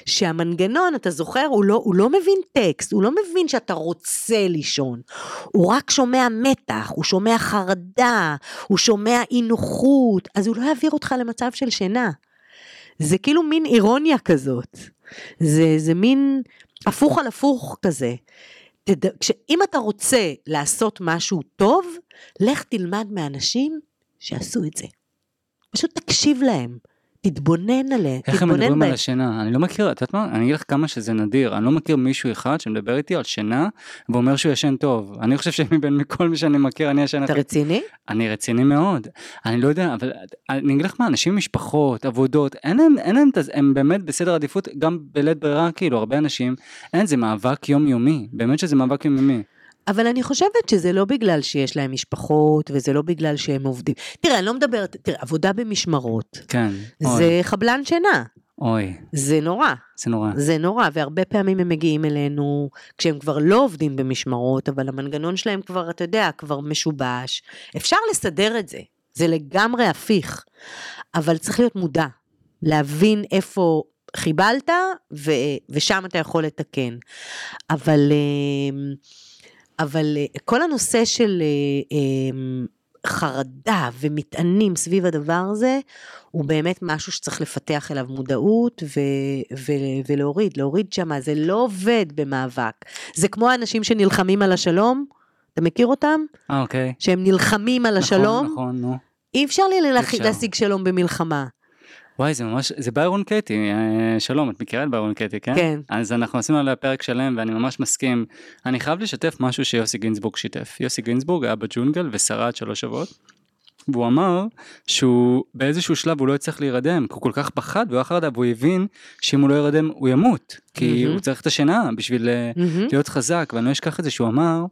שהמנגנון, אתה זוכר, הוא לא, הוא לא מבין טקסט, הוא לא מבין שאתה רוצה לישון, הוא רק שומע מתח, הוא שומע חרדה, הוא שומע אי נוחות, אז הוא לא יעביר אותך למצב של שינה. זה כאילו מין אירוניה כזאת, זה, זה מין הפוך על הפוך כזה. תד... כש... אם אתה רוצה לעשות משהו טוב, לך תלמד מאנשים שעשו את זה. פשוט תקשיב להם, תתבונן עליהם, איך הם מדברים. על השינה? אני לא מכיר, את יודעת מה? אני אגיד לך כמה שזה נדיר. אני לא מכיר מישהו אחד שמדבר איתי על שינה ואומר שהוא ישן טוב. אני חושב (laughs) שמבין מכל מי שאני מכיר, אני ישן אתה הכי... רציני? אני רציני מאוד. אני לא יודע, אבל אני אגיד לך מה, אנשים עם משפחות, עבודות, אין להם, אין להם, הם באמת בסדר עדיפות, גם בלית ברירה, כאילו, הרבה אנשים, אין, זה מאבק יומיומי. באמת שזה מאבק יומיומי. אבל אני חושבת שזה לא בגלל שיש להם משפחות, וזה לא בגלל שהם עובדים. תראה, אני לא מדברת, תראה, עבודה במשמרות, כן. אוי, זה חבלן שינה, אוי, זה נורא. זה נורא. זה נורא, והרבה פעמים הם מגיעים אלינו כשהם כבר לא עובדים במשמרות, אבל המנגנון שלהם כבר, אתה יודע, כבר משובש. אפשר לסדר את זה, זה לגמרי הפיך, אבל צריך להיות מודע, להבין איפה חיבלת, ו- ושם אתה יכול לתקן. אבל, אמ, אבל אה, כל הנושא של אה, אמ, חרדה ומטענים סביב הדבר הזה, הוא באמת משהו שצריך לפתח אליו מודעות ו- ו- ולהוריד, להוריד שמה, זה לא עובד במאבק. זה כמו האנשים שנלחמים על השלום, אתה מכיר אותם? אה, אוקיי. שהם נלחמים על השלום, נכון, נכון, נו. אי אפשר לי. להשיג שלום במלחמה. וואי, זה ממש, זה ביירון קטי, אה, שלום, את מכירה את ביירון קטי, כן? כן. אז אנחנו עשינו עליה פרק שלם ואני ממש מסכים. אני חייב לשתף משהו שיוסי גינזבורג שיתף. יוסי גינזבורג היה בג'ונגל ושרד שלוש שבועות. והוא אמר שהוא באיזשהו שלב הוא לא יצטרך להירדם, כי הוא כל כך פחד והוא חרדה והוא הבין שאם הוא לא ירדם הוא ימות, כי מהמם. הוא צריך את השינה בשביל מהמם. להיות חזק, ואני לא אשכח את זה שהוא אמר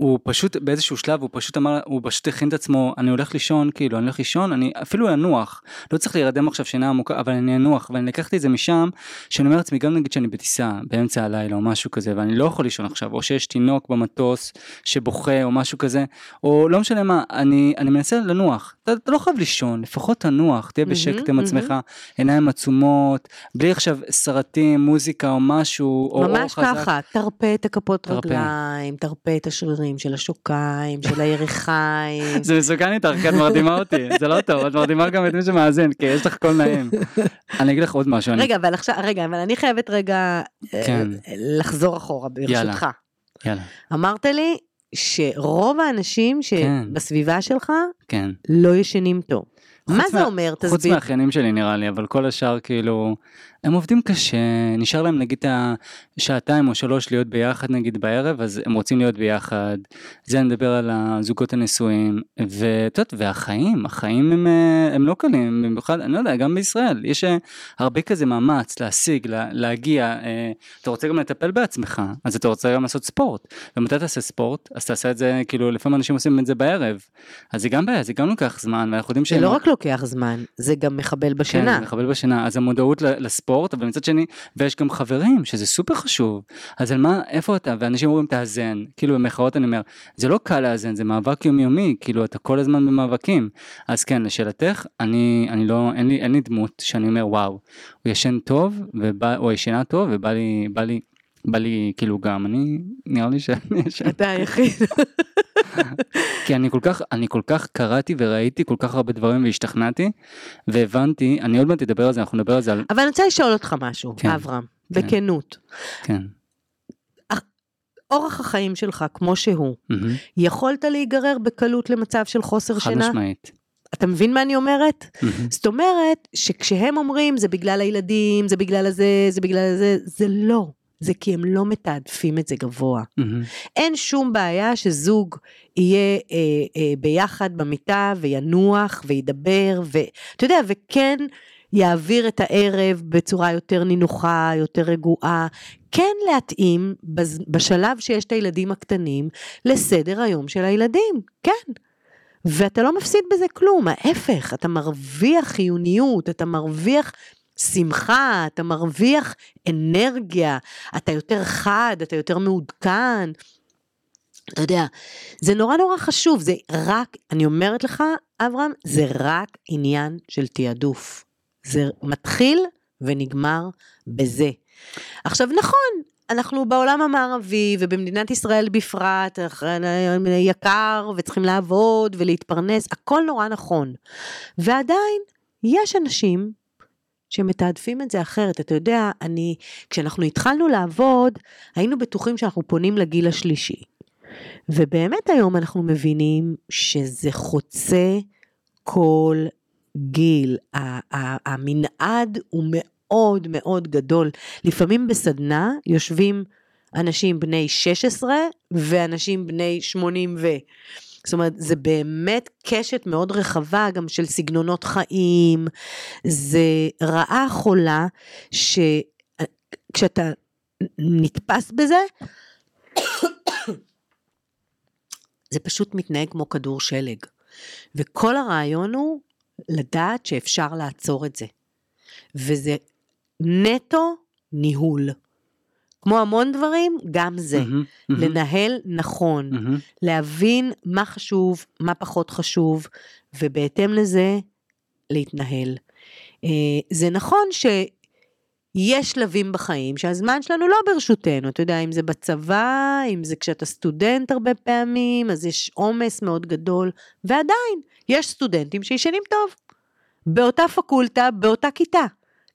שהוא פשוט באיזשהו שלב הוא פשוט אמר הוא פשוט הכין את עצמו אני הולך לישון כאילו אני הולך לישון אני אפילו אנוח לא צריך להירדם עכשיו שינה עמוקה אבל אני אנוח ואני לקחתי את זה משם שאני אומר לעצמי גם נגיד שאני בטיסה באמצע הלילה או משהו כזה ואני לא יכול לישון עכשיו או שיש תינוק במטוס שבוכה או משהו כזה או לא משנה מה אני אני מנסה לנוח אתה, אתה לא חייב לישון לפחות תנוח תהיה בשקט עם. עצמך עיניים עצומות בלי עכשיו סרטים מוזיקה או משהו או אור ממש. ככה, תרפה את הכפות. רגליים, תרפה את השרירים של השוקיים, של הירכיים. זה מסוכן איתך, כי את מרדימה אותי, זה לא טוב, את מרדימה גם את מי שמאזין, כי יש לך קול נעים. אני אגיד לך עוד משהו. רגע, אבל עכשיו, רגע, אבל אני חייבת רגע אה, כן. לחזור אחורה, ברשותך. יאללה, אמרת לי שרוב האנשים כן. שבסביבה שלך כן. לא ישנים טוב. מה חוץ זה אומר? חוץ תסביר. מהאחיינים שלי נראה לי, אבל כל השאר כאילו, הם עובדים קשה, נשאר להם נגיד השעתיים או שלוש להיות ביחד נגיד בערב, אז הם רוצים להיות ביחד. זה אני מדבר על הזוגות הנשואים, ואת יודעת, והחיים, החיים הם, אה, הם לא קלים, במיוחד, אני לא יודע, גם בישראל, יש אה, הרבה כזה מאמץ להשיג, לה, להגיע, אה, אתה רוצה גם לטפל בעצמך, אז אתה רוצה גם לעשות ספורט, ומתי תעשה ספורט? אז תעשה את זה, כאילו, לפעמים אנשים עושים את זה בערב, אז זה גם בעיה, זה גם לוקח זמן, ואנחנו יודעים זה שהם... לא רק לוקח זמן, זה גם מחבל כן, בשינה. זה מחבל בשינה, אז המודעות ל- לספורט, אבל מצד שני, ויש גם חברים, שזה סופר חשוב, אז על מה, איפה אתה, ואנשים אומרים תאזן, כאילו במחאות אני אומר, זה לא קל לאזן, זה מאבק יומיומי, כאילו אתה כל הזמן במאבקים, אז כן, לשאלתך, אני, אני לא, אין לי, אין לי דמות שאני אומר וואו, הוא ישן טוב, ובא, או ישנה טוב, ובא לי, בא לי, בא לי כאילו גם, אני, נראה לי שאני (laughs) אתה היחיד. כי אני כל כך, אני כל כך קראתי וראיתי כל כך הרבה דברים והשתכנעתי, והבנתי, אני עוד מעט אדבר על זה, אנחנו נדבר על זה על, אבל אני רוצה לשאול אותך משהו, כן. אברהם, כן. בכנות. כן. אורח החיים שלך כמו שהוא, מהמם. יכולת להיגרר בקלות למצב של חוסר חד שינה? משמעית. אתה מבין מה אני אומרת? מהמם. זאת אומרת שכשהם אומרים זה בגלל הילדים, זה בגלל הזה, זה בגלל הזה, זה לא. זה כי הם לא מתעדפים את זה גבוה. מהמם. אין שום בעיה שזוג יהיה אה, אה, ביחד במיטה וינוח וידבר, ואתה יודע, וכן יעביר את הערב בצורה יותר נינוחה, יותר רגועה. כן להתאים בז- בשלב שיש את הילדים הקטנים לסדר היום של הילדים, כן. ואתה לא מפסיד בזה כלום, ההפך, אתה מרוויח חיוניות, אתה מרוויח שמחה, אתה מרוויח אנרגיה, אתה יותר חד, אתה יותר מעודכן. אתה יודע, זה נורא נורא חשוב, זה רק, אני אומרת לך, אברהם, זה רק עניין של תעדוף. זה מתחיל ונגמר בזה. עכשיו נכון, אנחנו בעולם המערבי ובמדינת ישראל בפרט, יקר וצריכים לעבוד ולהתפרנס, הכל נורא נכון. ועדיין, יש אנשים שמתעדפים את זה אחרת. אתה יודע, אני, כשאנחנו התחלנו לעבוד, היינו בטוחים שאנחנו פונים לגיל השלישי. ובאמת היום אנחנו מבינים שזה חוצה כל גיל, המנעד הוא מאוד מאוד גדול. לפעמים בסדנה יושבים אנשים בני 16 ואנשים בני 80 ו... זאת אומרת, זה באמת קשת מאוד רחבה גם של סגנונות חיים, זה רעה חולה שכשאתה נתפס בזה, זה פשוט מתנהג כמו כדור שלג. וכל הרעיון הוא לדעת שאפשר לעצור את זה. וזה נטו ניהול. כמו המון דברים, גם זה. מהמם, מהמם, לנהל נכון, מהמם. להבין מה חשוב, מה פחות חשוב, ובהתאם לזה להתנהל. אה, זה נכון שיש שלבים בחיים שהזמן שלנו לא ברשותנו, אתה יודע, אם זה בצבא, אם זה כשאתה סטודנט הרבה פעמים, אז יש עומס מאוד גדול, ועדיין, יש סטודנטים שישנים טוב. באותה פקולטה, באותה כיתה.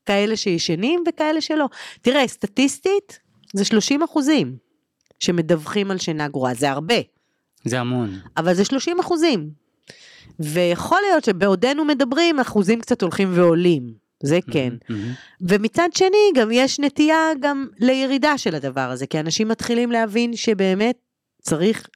כאלה שישנים וכאלה שלא. תראה, סטטיסטית, זה 30 אחוזים שמדווחים על שינה גרועה, זה הרבה. זה המון. אבל זה 30 אחוזים. ויכול להיות שבעודנו מדברים, אחוזים קצת הולכים ועולים. זה כן. מהמם. ומצד שני, גם יש נטייה גם לירידה של הדבר הזה, כי אנשים מתחילים להבין שבאמת צריך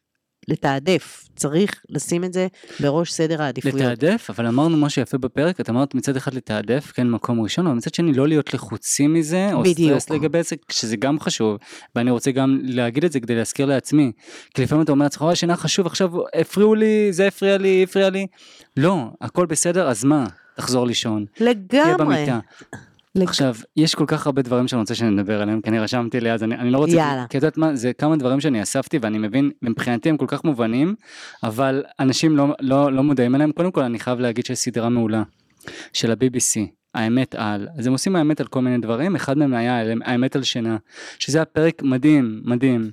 לתעדף, צריך לשים את זה בראש סדר העדיפויות. לתעדף, אבל אמרנו משהו יפה בפרק, את אמרת מצד אחד לתעדף, כן, מקום ראשון, אבל מצד שני לא להיות לחוצים מזה, או בדיוק. סטרס לגבי זה, שזה גם חשוב, ואני רוצה גם להגיד את זה כדי להזכיר לעצמי, כי לפעמים אתה אומר לעצמך, "אוי, שינה חשוב, עכשיו הפריעו לי, זה הפריע לי, הפריע לי, לא, הכל בסדר, אז מה? תחזור לישון, תהיה לגמרי. במיטה. עכשיו, יש כל כך הרבה דברים שאני רוצה שנדבר עליהם, כי אני רשמתי לי, אז אני, אני לא רוצה, יאללה. כי את יודעת מה, זה כמה דברים שאני אספתי ואני מבין, מבחינתי הם כל כך מובנים, אבל אנשים לא, לא, לא מודעים אליהם. קודם כל, אני חייב להגיד שיש סדרה מעולה של ה-BBC, האמת על, אז הם עושים האמת על כל מיני דברים, אחד מהם היה האמת על שינה, שזה היה פרק מדהים, מדהים.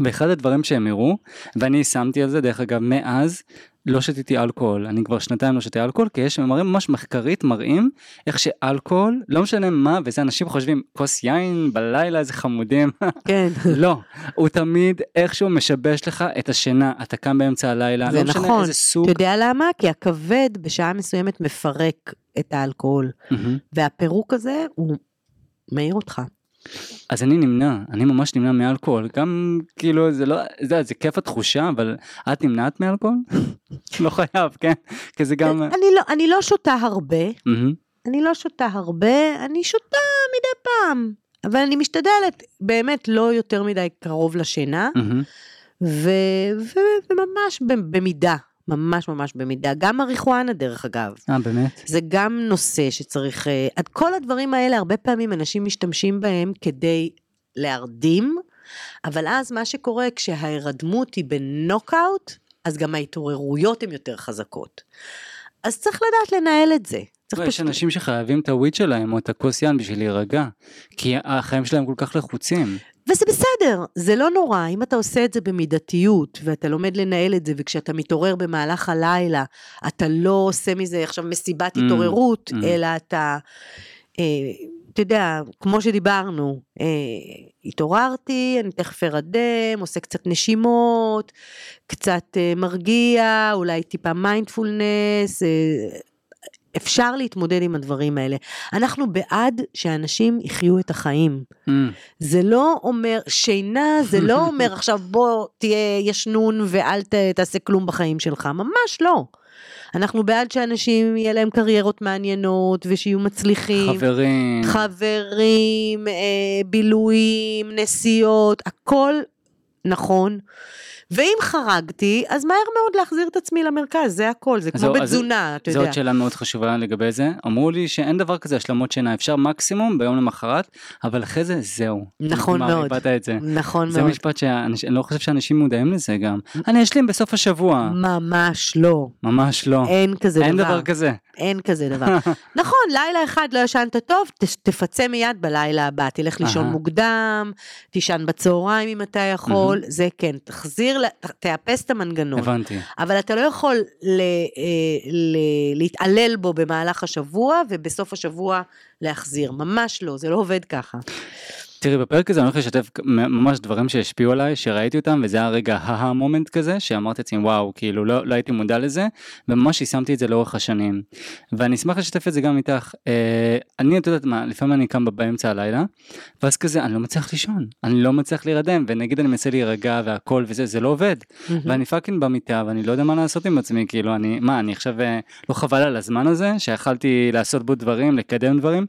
ואחד הדברים שהם הראו, ואני שמתי על זה, דרך אגב, מאז לא שתיתי אלכוהול, אני כבר שנתיים לא שתי אלכוהול, כי יש, מראים ממש מחקרית, מראים איך שאלכוהול, לא משנה מה, וזה אנשים חושבים, כוס יין בלילה, איזה חמודים, כן. (laughs) לא, הוא תמיד איכשהו משבש לך את השינה, אתה קם באמצע הלילה, לא משנה נכון. איזה סוג. אתה יודע למה? כי הכבד בשעה מסוימת מפרק את האלכוהול, מהמם. והפירוק הזה הוא מעיר אותך. אז אני נמנע, אני ממש נמנע מאלכוהול, גם כאילו זה לא, זה, זה כיף התחושה, אבל את נמנעת מאלכוהול? (laughs) לא חייב, כן? כי זה גם... אני לא, אני לא שותה הרבה. אני לא שותה הרבה, אני שותה מדי פעם, אבל אני משתדלת באמת לא יותר מדי קרוב לשינה. ו, ו, וממש במידה, ממש ממש במידה, גם מריחואנה דרך אגב. אה, באמת? זה גם נושא שצריך, אה, את כל הדברים האלה הרבה פעמים אנשים משתמשים בהם כדי להרדים, אבל אז מה שקורה כשההירדמות היא בנוקאוט, אז גם ההתעוררויות הן יותר חזקות. אז צריך לדעת לנהל את זה. צריך לא, יש פשוט- אנשים שחייבים את הוויד שלהם או את הכוס יין בשביל להירגע, כי החיים שלהם כל כך לחוצים. וזה בסדר, זה לא נורא, אם אתה עושה את זה במידתיות, ואתה לומד לנהל את זה, וכשאתה מתעורר במהלך הלילה, אתה לא עושה מזה עכשיו מסיבת Mm, התעוררות, mm. אלא אתה, אה, אתה יודע, כמו שדיברנו, אה, התעוררתי, אני תכף ארדם, עושה קצת נשימות, קצת אה, מרגיע, אולי טיפה מיינדפולנס, אה, אפשר להתמודד עם הדברים האלה. אנחנו בעד שאנשים יחיו את החיים. אמ, זה לא אומר, שינה זה לא (laughs) אומר עכשיו בוא תהיה ישנון ואל ת, תעשה כלום בחיים שלך, ממש לא. אנחנו בעד שאנשים יהיה להם קריירות מעניינות ושיהיו מצליחים. חברים, חברים, אה, בילויים, נסיעות, הכל נכון. ואם חרגתי, אז מהר מאוד להחזיר את עצמי למרכז, זה הכל, זה כמו בתזונה, אתה זו יודע. עוד שאלה מאוד חשובה לגבי זה. אמרו לי שאין דבר כזה השלמות שינה, אפשר מקסימום ביום למחרת, אבל אחרי זה זהו. נכון מאוד. איבדת את זה. נכון זה מאוד. משפט שאני לא חושב שאנשים מודעים לזה גם. אני אשלים בסוף השבוע. ממש לא. ממש לא. אין כזה אין דבר. דבר כזה. אין כזה דבר. (laughs) נכון, לילה אחד לא ישנת טוב, ת- תפצה מיד בלילה הבא, תלך לישון. מוקדם, תישן בצהריים אם אתה יכול, זה כן, תחזיר, ל- תאפס את המנגנון. הבנתי. אבל אתה לא יכול ל, אה, ל, להתעלל בו במהלך השבוע, ובסוף השבוע להחזיר, ממש לא, זה לא עובד ככה. תראי בפרק הזה אני הולך לשתף ממש דברים שהשפיעו עליי שראיתי אותם וזה היה רגע ה aha moment כזה שאמרתי לעצמי וואו כאילו לא, לא הייתי מודע לזה וממש יישמתי את זה לאורך השנים. ואני אשמח לשתף את זה גם איתך. אה, אני את יודעת מה לפעמים אני קם באמצע הלילה ואז כזה אני לא מצליח לישון אני לא מצליח להירדם ונגיד אני מנסה להירגע והכל וזה זה לא עובד. ואני fucking במיטה ואני לא יודע מה לעשות עם עצמי כאילו אני מה אני עכשיו אה, לא חבל על הזמן הזה שיכלתי לעשות בו דברים לקדם דברים?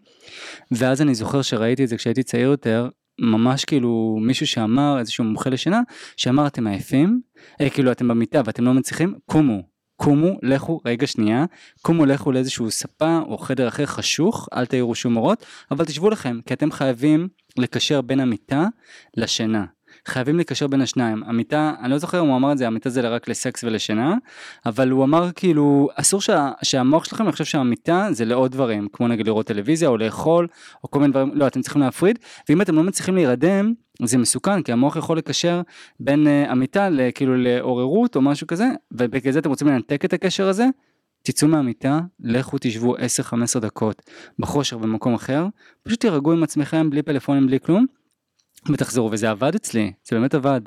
ואז אני זוכר שראיתי את זה כשהייתי צעיר יותר ממש כאילו מישהו שאמר איזשהו מומחה לשינה שאמר אתם עייפים. אה, כאילו אתם במיטה ואתם לא מצליחים קומו קומו לכו רגע שנייה קומו לכו לאיזשהו ספה או חדר אחר חשוך אל תעירו שום אורות אבל תשבו לכם כי אתם חייבים לקשר בין המיטה לשינה חייבים לקשר בין השניים. המיטה, אני לא זוכר אם הוא אמר את זה, המיטה זה רק לסקס ולשינה, אבל הוא אמר כאילו, אסור שה, שהמוח שלכם יחשוב שהמיטה זה לעוד דברים, כמו נגיד לראות טלוויזיה או לאכול, או כל מיני דברים, לא, אתם צריכים להפריד, ואם אתם לא מצליחים להירדם, זה מסוכן, כי המוח יכול לקשר בין uh, המיטה כאילו לעוררות או משהו כזה, ובגלל זה אתם רוצים לנתק את הקשר הזה, תצאו מהמיטה, לכו תשבו 10-15 דקות בחושר במקום אחר, פשוט תירגעו עם עצמכם בלי פלאפונים בלי כלום, ותחזרו וזה עבד אצלי זה באמת עבד.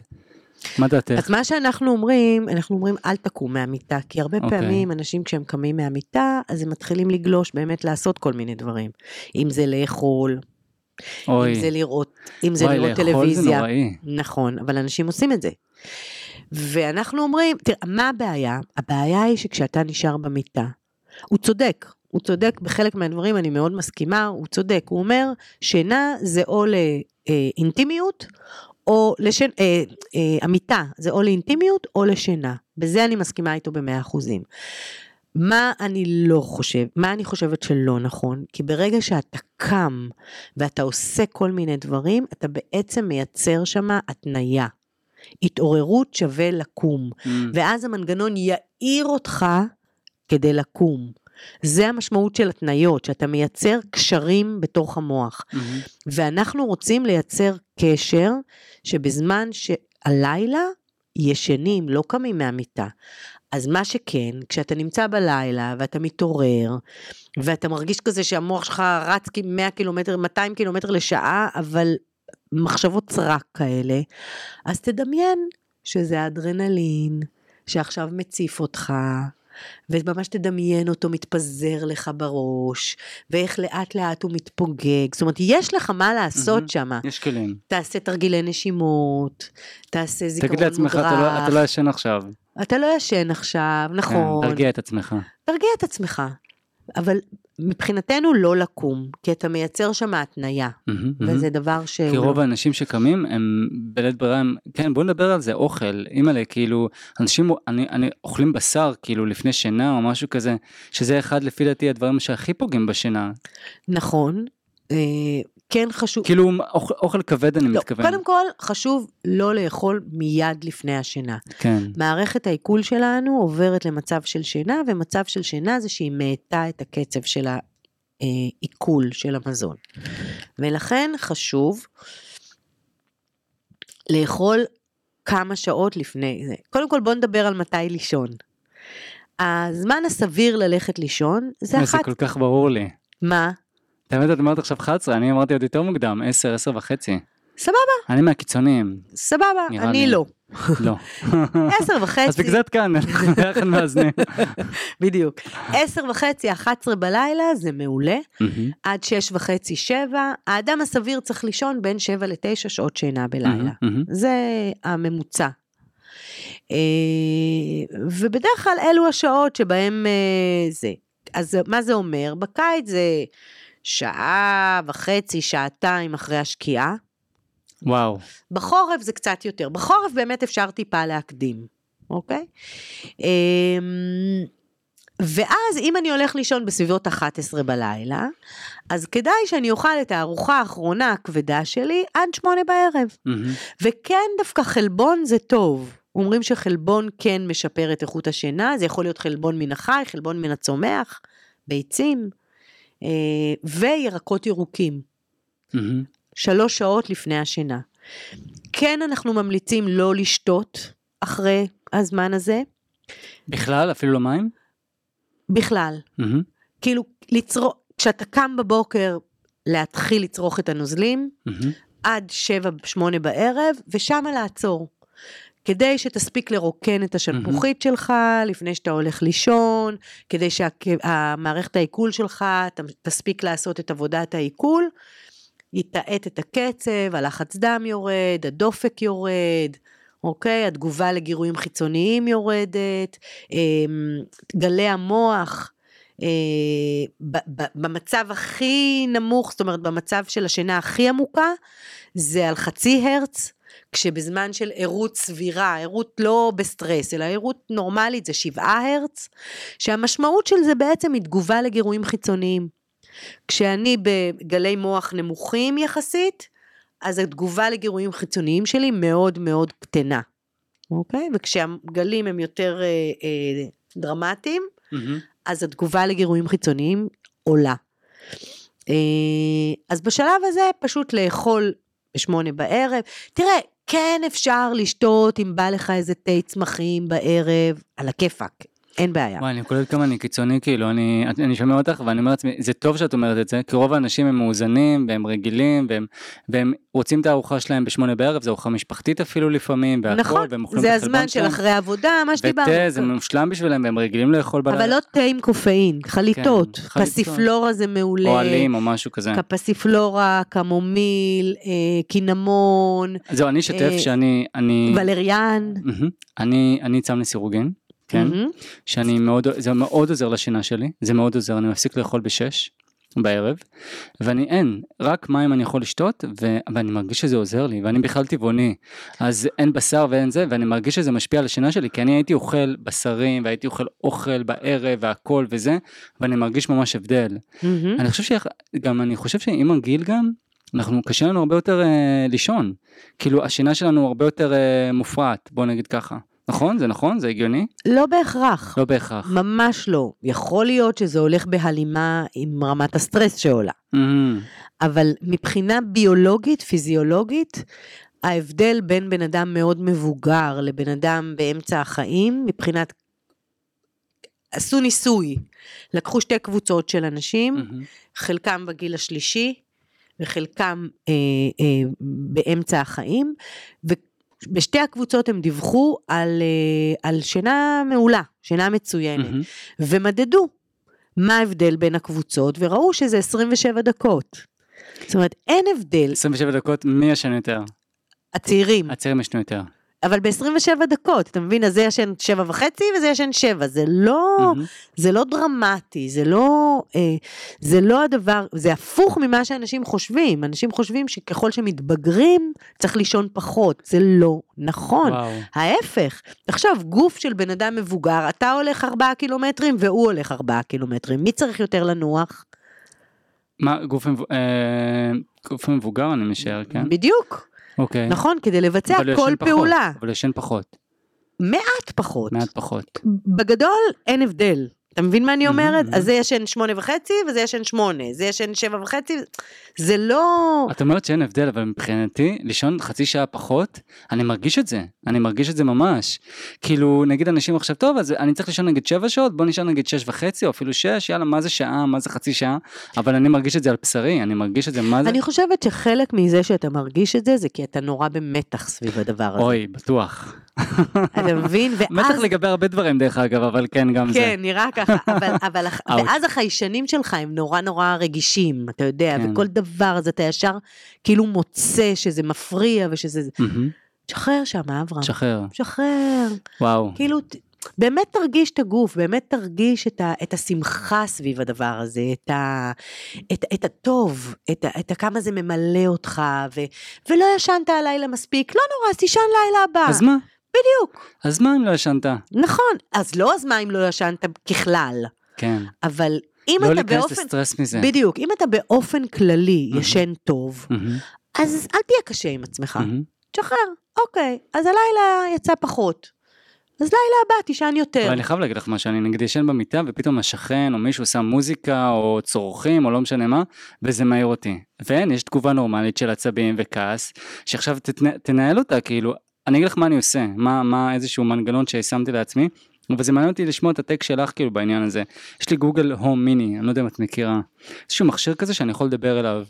מה דעתך? אז מה שאנחנו אומרים, אנחנו אומרים אל תקום מהמיטה, כי הרבה okay. אוקיי. פעמים אנשים כשהם קמים מהמיטה, אז הם מתחילים לגלוש באמת לעשות כל מיני דברים. אם זה לאכול, אוי. אם זה לראות, אם זה וואי, לראות לאכול טלוויזיה. זה נוראי. נכון, אבל אנשים עושים את זה. ואנחנו אומרים, תראה, מה הבעיה? הבעיה היא שכשאתה נשאר במיטה, הוא צודק, הוא צודק בחלק מהדברים, אני מאוד מסכימה, הוא צודק, הוא אומר, שינה זה או לאינטימיות, או לשן... אה, אה, המיטה זה או לאינטימיות או לשינה. בזה אני מסכימה איתו במאה אחוזים. מה אני לא חושב, מה אני חושבת שלא נכון? כי ברגע שאתה קם ואתה עושה כל מיני דברים, אתה בעצם מייצר שם התניה. התעוררות שווה לקום, Mm. ואז המנגנון יעיר אותך כדי לקום. זה המשמעות של התניות, שאתה מייצר קשרים בתוך המוח. מהמם. ואנחנו רוצים לייצר קשר שבזמן שהלילה ישנים, לא קמים מהמיטה. אז מה שכן, כשאתה נמצא בלילה ואתה מתעורר, ואתה מרגיש כזה שהמוח שלך רץ כ-100 קילומטר, 200 קילומטר לשעה, אבל מחשבות סרק כאלה, אז תדמיין שזה האדרנלין שעכשיו מציף אותך, וממש תדמיין אותו מתפזר לך בראש, ואיך לאט לאט הוא מתפוגג, זאת אומרת, יש לך מה לעשות מהמם. שם. יש כלים. תעשה תרגילי נשימות, תעשה זיכרון תגיד לעצמך אתה לא- אתה לא ישן עכשיו. אתה לא ישן עכשיו, כן, נכון. תרגיע את עצמך. תרגיע את עצמך. אבל מבחינתנו לא לקום, כי אתה מייצר שם התניה, מהמם. וזה דבר ש... כי רוב האנשים שקמים הם בלית ברירה הם כן בוא נדבר על זה אוכל אימא'לה כאילו אנשים אני, אני אוכלים בשר כאילו לפני שינה או משהו כזה שזה אחד לפי דעתי הדברים שהכי פוגעים בשינה נכון, אה, כן חשוב... כאילו אוכל, אוכל כבד אני לא, מתכוון קודם כל, חשוב לא לאכול מיד לפני השינה. כן מערכת העיכול שלנו עוברת למצב של שינה, ומצב של שינה זה שהיא מאטה את הקצב של העיכול של המזון. ולכן חשוב לאכול כמה שעות לפני זה. קודם כל בוא נדבר על מתי לישון. הזמן הסביר ללכת לישון זה זה אחת... כל כך ברור לי. מה? האמת את אמרת עכשיו 11 אני אמרתי עוד יותר מוקדם 10 10 וחצי סבבה, אני מהקיצוניים סבבה, אני. לא. לא (laughs) עשר וחצי. אז בגלל זה את כאן אנחנו ביחד מאזנים. בדיוק. עשר וחצי, 11 בלילה, זה מעולה. עד שש וחצי, שבע. האדם הסביר צריך לישון בין שבע לתשע שעות שינה בלילה. זה הממוצע. אה, ובדרך כלל אלו השעות שבהם אה, זה. אז מה זה אומר? בקיץ זה שעה וחצי, שעתיים אחרי השקיעה. וואו בחורף זה קצת יותר. בחורף באמת אפשר טיפה להקדים, אוקיי? אמ, ואז אם אני הולך לישון בסביבות 11 בלילה, אז כדאי שאני אוכל את הארוחה האחרונה הכבדה שלי עד שמונה בערב. מהמם, וכן דווקא חלבון זה טוב. אומרים שחלבון כן משפר את איכות השינה, זה יכול להיות חלבון מן החי, חלבון מן הצומח, ביצים, וירקות ירוקים. מהמם. שלוש שעות לפני השינה. כן אנחנו ממליצים לא לשתות אחרי הזמן הזה, בכלל אפילו לא מים? בכלל. מהמם, כאילו, לצרוך, כשאתה קם בבוקר להתחיל לצרוך את הנוזלים, מהמם. עד 7-8 בערב, ושמה לעצור. כדי שתספיק לרוקן את השלפוחית שלך לפני שאתה הולך לישון, כדי שהמערכת העיכול שלך תספיק לעשות את עבודת העיכול, יתעט את הקצב, הלחץ דם יורד, הדופק יורד, אוקיי? התגובה לגירויים חיצוניים יורדת, אמ, גלי המוח. אה, במצב הכי נמוך, זאת אומרת במצב של השינה הכי עמוקה, זה על חצי הרץ, כשבזמן של ערות סבירה, ערות לא בסטרס, אלא ערות נורמלית זה שבעה הרץ, שהמשמעות של זה בעצם היא תגובה לגירויים חיצוניים. כשאני בגלי מוח נמוכים יחסית, אז התגובה לגירויים חיצוניים שלי מאוד מאוד קטנה, אוקיי? וכשהגלים הם יותר אה, אה, דרמטיים, מהמם. אז התגובה לגירויים חיצוניים עולה. אה, אז בשלב הזה פשוט לאכול בשמונה בערב. תראה, כן אפשר לשתות אם בא לך איזה תה צמחים בערב, על הכיפאק, אין בעיה. וואי, אני קולט כמה אני קיצוני, כאילו, אני, אני שומע אותך ואני אומר לעצמי, זה טוב שאת אומרת את זה, כי רוב האנשים הם מאוזנים והם רגילים והם, והם רוצים את הארוחה שלהם בשמונה בערב, זו ארוחה משפחתית אפילו לפעמים, והכל, נכון, והם אוכלים זה את החלבון הזמן של שלהם, אחרי עבודה, מה שדיברנו. ותה זה מושלם בשבילם והם רגילים לאכול בלילה, אבל לא תה עם קופאין, חליטות. כן. פסיפלורה זה מעולה. אוהלים או משהו כזה. פסיפלורה, קמומיל, אה, קינמון, זהו, אני אשתף אה, שאני, אני, ולריאן. אני צם לסירוגין, כן, מהמם. שאני מאוד, זה מאוד עוזר לשינה שלי, זה מאוד עוזר, אני מפסיק לאכול בשש בערב, ואני אין, רק מים אני יכול לשתות, ו, ואני מרגיש שזה עוזר לי, ואני בכלל טבעוני, אז אין בשר ואין זה, ואני מרגיש שזה משפיע על השינה שלי, כי אני הייתי אוכל בשרים, והייתי אוכל אוכל בערב והכל וזה, ואני מרגיש ממש הבדל. מהמם. אני חושב שגם, אני חושב שעם הגיל גם, אנחנו, קשה לנו הרבה יותר אה, לישון, כאילו השינה שלנו הרבה יותר אה, מופרעת, בוא נגיד ככה. נכון? זה נכון? זה הגיוני? לא בהכרח. לא בהכרח. ממש לא. יכול להיות שזה הולך בהלימה עם רמת הסטרס שעולה. מהמם. אבל מבחינה ביולוגית, פיזיולוגית, ההבדל בין בן אדם מאוד מבוגר לבן אדם באמצע החיים, מבחינת... עשו ניסוי, לקחו שתי קבוצות של אנשים, מהמם. חלקם בגיל השלישי וחלקם אה, אה, באמצע החיים, ובשתי הקבוצות הם דיווחו על, אה, על שינה מעולה, שינה מצוינת, מהמם. ומדדו מה ההבדל בין הקבוצות, וראו שזה 27 דקות. זאת אומרת, אין הבדל, 27 דקות, מי ישן יותר? הצעירים, הצעירים ישנו יותר. אבל ב-27 דקות, אתה מבין? אז זה ישן שבע וחצי וזה ישן שבע, זה לא, מהמם. זה לא דרמטי, זה לא, אה, זה לא הדבר, זה הפוך ממה שאנשים חושבים. אנשים חושבים שככל שמתבגרים צריך לישון פחות, זה לא נכון. וואו. ההפך, עכשיו גוף של בן אדם מבוגר, אתה הולך ארבעה קילומטרים והוא הולך ארבעה קילומטרים, מי צריך יותר לנוח? מה, גוף אה, גוף מבוגר אני משער, כן? בדיוק, אוקיי. נכון? כדי לבצע אבל כל פחות, פעולה. אבל הוא ישן פחות, מעט פחות. מעט פחות. בגדול אין הבדל. אתה מבין מה אני אומרת? אז זה ישן שמונה וחצי וזה ישן שמונה, זה ישן שבע וחצי, זה לא... את אומרת שאין הבדל, אבל מבחינתי, לישון חצי שעה פחות, אני מרגיש את זה, אני מרגיש את זה ממש. כאילו, נגיד אנשים עכשיו, טוב, אז אני צריך לישון נגיד שבע שעות, בוא נשאר נגיד שש וחצי, או אפילו שש, יאללה, מה זה שעה, מה זה חצי שעה, אבל אני מרגיש את זה על בשרי, אני מרגיש את זה, מה זה? אני חושבת שחלק מזה שאתה מרגיש את זה, זה כי אתה נורא במתח סביב הדבר הזה. אוי, בטוח. אתה מבין? מתח ואז... לגבי הרבה דברים דרך אגב, אבל כן, גם זה. כן, נראה ככה, אבל, אבל. ואז החיישנים שלך הם נורא נורא רגישים, אתה יודע, כן. וכל דבר אז אתה ישר כאילו מוצא שזה מפריע ושזה... תשחרר שם, אברהם. שחרר, תשחרר. וואו. כאילו, באמת תרגיש את הגוף, באמת תרגיש את, ה, את השמחה סביב הדבר הזה, את, ה, את, את הטוב, את, ה, את ה, כמה זה ממלא אותך, ו, ולא ישנת הלילה מספיק, לא נורא, אז תישן לילה הבא. אז מה? בדיוק. אז מה אם לא ישנת? נכון, אז לא אז מה אם לא ישנת ככלל, כן. אבל אם לא אתה להיכנס באופן, לסטרס מזה. בדיוק, אם אתה באופן כללי מהמם. ישן טוב, מהמם, אז אל תהיה קשה עם עצמך, מהמם. תשחרר, אוקיי, אז הלילה יצא פחות. אז לילה הבא תישן יותר. אבל אני חייב להגיד לך משהו, אני נגיד ישן במיטה ופתאום השכן או מישהו שם מוזיקה או צורכים או לא משנה מה, וזה מעיר אותי. ואין, יש תגובה נורמלית של עצבים וכעס, שעכשיו. תנהל אותה, כאילו, אני אגיד לך מה אני עושה, מה, מה איזשהו מנגנון ששמתי לעצמי, אבל זה מעניין אותי לשמוע את הטקסט שלך כאילו בעניין הזה. יש לי גוגל הום מיני, אני לא יודע אם את מכירה, איזשהו מכשיר כזה שאני יכול לדבר אליו.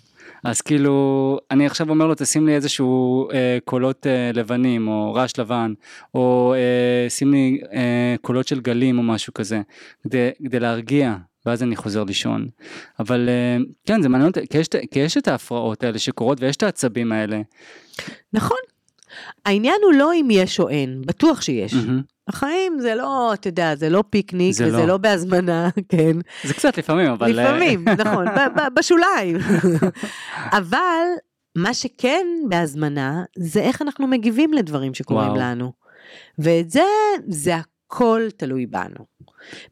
אז כאילו, אני עכשיו אומר לו, תשים לי איזשהו אה, קולות אה, לבנים, או רעש לבן, או אה, שים לי אה, קולות של גלים או משהו כזה, כדי, כדי להרגיע. ואז אני חוזר לישון. אבל אה, כן, זה מעניין אותי, כי כי יש את ההפרעות האלה שקורות ויש את העצבים האלה. נכון. העניין הוא לא אם יש או אין, בטוח שיש. מהמם. החיים זה לא, אתה יודע, זה לא פיקניק, זה וזה לא. לא בהזמנה, (laughs) כן. זה קצת לפעמים, אבל... אה, לפעמים, (laughs) נכון, ב- ב- בשוליים. (laughs) אבל מה שכן בהזמנה, זה איך אנחנו מגיבים לדברים שקורים וואו. לנו. ואת זה, זה הכל תלוי בנו.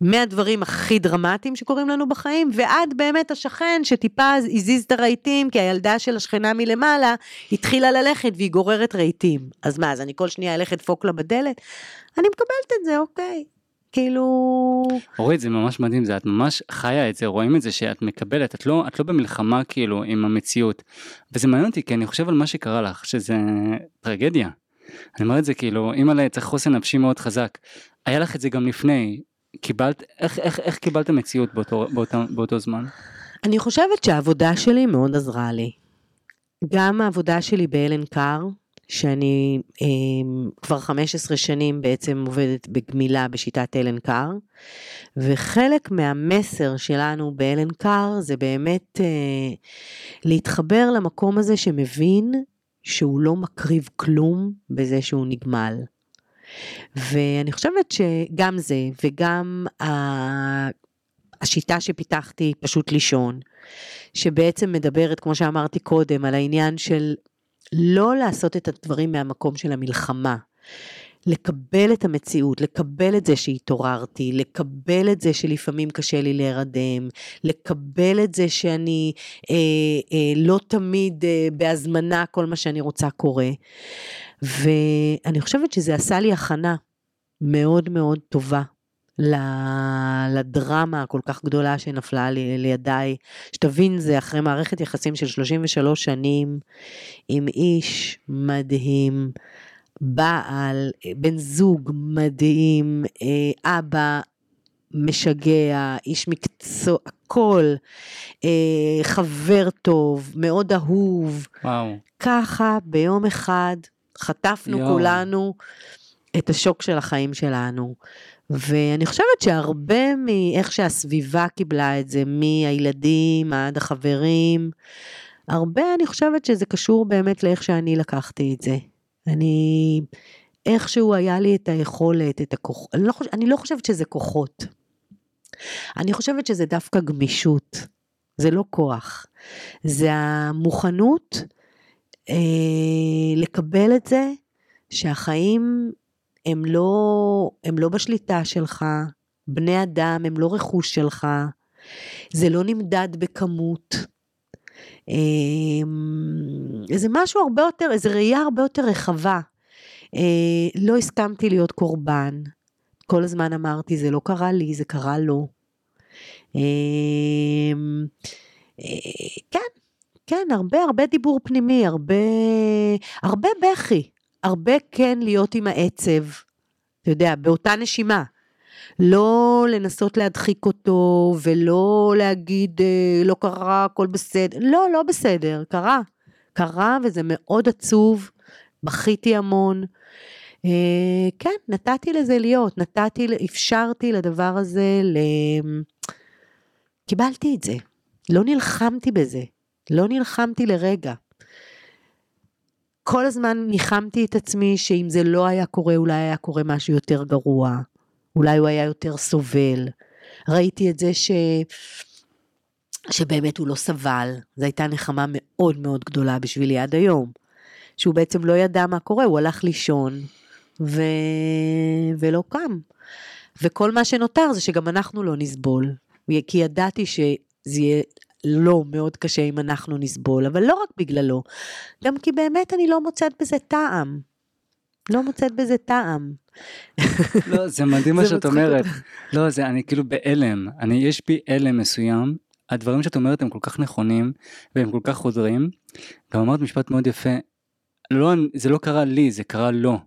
מהדברים הכי דרמטיים שקורים לנו בחיים, ועד באמת השכן שטיפה הזיז את הרהיטים, כי הילדה של השכנה מלמעלה התחילה ללכת והיא גוררת רהיטים. אז מה, אז אני כל שנייה אלך לדפוק לה בדלת? אני מקבלת את זה, אוקיי. כאילו... אורית זה ממש מדהים זה את ממש חיה את זה רואים את זה שאת מקבלת את לא את לא במלחמה כאילו עם המציאות וזה מעניין אותי כי אני חושב על מה שקרה לך שזה טרגדיה. אני אומר את זה כאילו אימא'לה צריך חוסן נפשי מאוד חזק היה לך את זה גם לפני קיבלת איך איך איך קיבלת מציאות באותו באותו באותו זמן. אני חושבת שהעבודה שלי מאוד עזרה לי. גם העבודה שלי באלן קאר, שאני אה, כבר 15 שנים בעצם עובדת בגמילה בשיטת אלן קאר, וחלק מהמסר שלנו באלן קאר זה באמת אה, להתחבר למקום הזה שמבין שהוא לא מקריב כלום בזה שהוא נגמל. ואני חושבת שגם זה וגם השיטה שפיתחתי פשוט לישון, שבעצם מדברת, כמו שאמרתי קודם, על העניין של לא לעשות את הדברים מהמקום של המלחמה. לקבל את המציאות, לקבל את זה שהתעוררתי, לקבל את זה שלפעמים קשה לי להירדם, לקבל את זה שאני אה, אה, לא תמיד אה, בהזמנה כל מה שאני רוצה קורה. ואני חושבת שזה עשה לי הכנה מאוד מאוד טובה לדרמה הכל כך גדולה שנפלה לי לידיי. שתבין, זה אחרי מערכת יחסים של 33 שנים עם איש מדהים, בעל, בן זוג מדהים, אה, אבא משגע, איש מקצוע, הכל, אה, חבר טוב, מאוד אהוב. וואו. ככה ביום אחד חטפנו יואו. כולנו את השוק של החיים שלנו. ואני חושבת שהרבה מאיך שהסביבה קיבלה את זה, מהילדים עד החברים, הרבה אני חושבת שזה קשור באמת לאיך שאני לקחתי את זה. אני, איכשהו היה לי את היכולת, את הכוח, אני לא, חוש, אני לא חושבת שזה כוחות. אני חושבת שזה דווקא גמישות, זה לא כוח. זה המוכנות לקבל את זה שהחיים הם לא, הם לא בשליטה שלך, בני אדם הם לא רכוש שלך, זה לא נמדד בכמות. אה, זה משהו הרבה יותר, איזו ראייה הרבה יותר רחבה. אה, לא הסכמתי להיות קורבן. כל הזמן אמרתי, זה לא קרה לי, זה קרה לו. אה, אה, כן, כן, הרבה הרבה דיבור פנימי, הרבה, הרבה בכי, הרבה כן להיות עם העצב, אתה יודע, באותה נשימה. לא לנסות להדחיק אותו ולא להגיד אה, לא קרה, הכל בסדר. לא, לא בסדר, קרה. קרה וזה מאוד עצוב, בכיתי המון. אה, כן, נתתי לזה להיות, נתתי, אפשרתי לדבר הזה, ל... קיבלתי את זה. לא נלחמתי בזה, לא נלחמתי לרגע. כל הזמן ניחמתי את עצמי שאם זה לא היה קורה, אולי היה קורה משהו יותר גרוע. אולי הוא היה יותר סובל. ראיתי את זה ש... שבאמת הוא לא סבל, זו הייתה נחמה מאוד מאוד גדולה בשבילי עד היום. שהוא בעצם לא ידע מה קורה, הוא הלך לישון ו... ולא קם. וכל מה שנותר זה שגם אנחנו לא נסבול. כי ידעתי שזה יהיה לא מאוד קשה אם אנחנו נסבול, אבל לא רק בגללו, גם כי באמת אני לא מוצאת בזה טעם. לא מוצאת בזה טעם. לא זה מדהים (laughs) מה שאת אומרת. לא זה אני כאילו בהלם אני יש בי הלם מסוים הדברים שאת אומרת הם כל כך נכונים והם כל כך חודרים. גם אמרת משפט מאוד יפה. לא זה לא קרה לי זה קרה לו.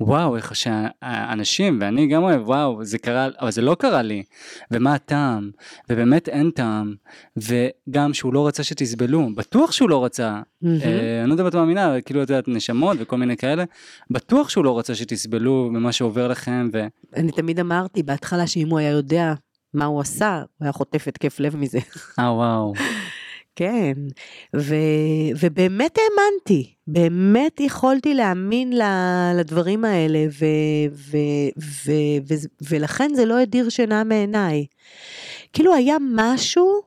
וואו, איך שהאנשים, ואני גם אוהב, וואו, זה קרה, אבל זה לא קרה לי, ומה הטעם, ובאמת אין טעם, וגם שהוא לא רצה שתסבלו, בטוח שהוא לא רצה, מהמם. אה, אני לא יודע אם את מאמינה, כאילו את יודעת, נשמות וכל מיני כאלה, בטוח שהוא לא רצה שתסבלו במה שעובר לכם, ו... אני תמיד אמרתי בהתחלה שאם הוא היה יודע מה הוא עשה, הוא היה חוטף התקף לב מזה. אה וואו, כן, ו, ובאמת האמנתי, באמת יכולתי להאמין לדברים האלה, ו, ו, ו, ו, ולכן זה לא הדיר שינה מעיניי. כאילו היה משהו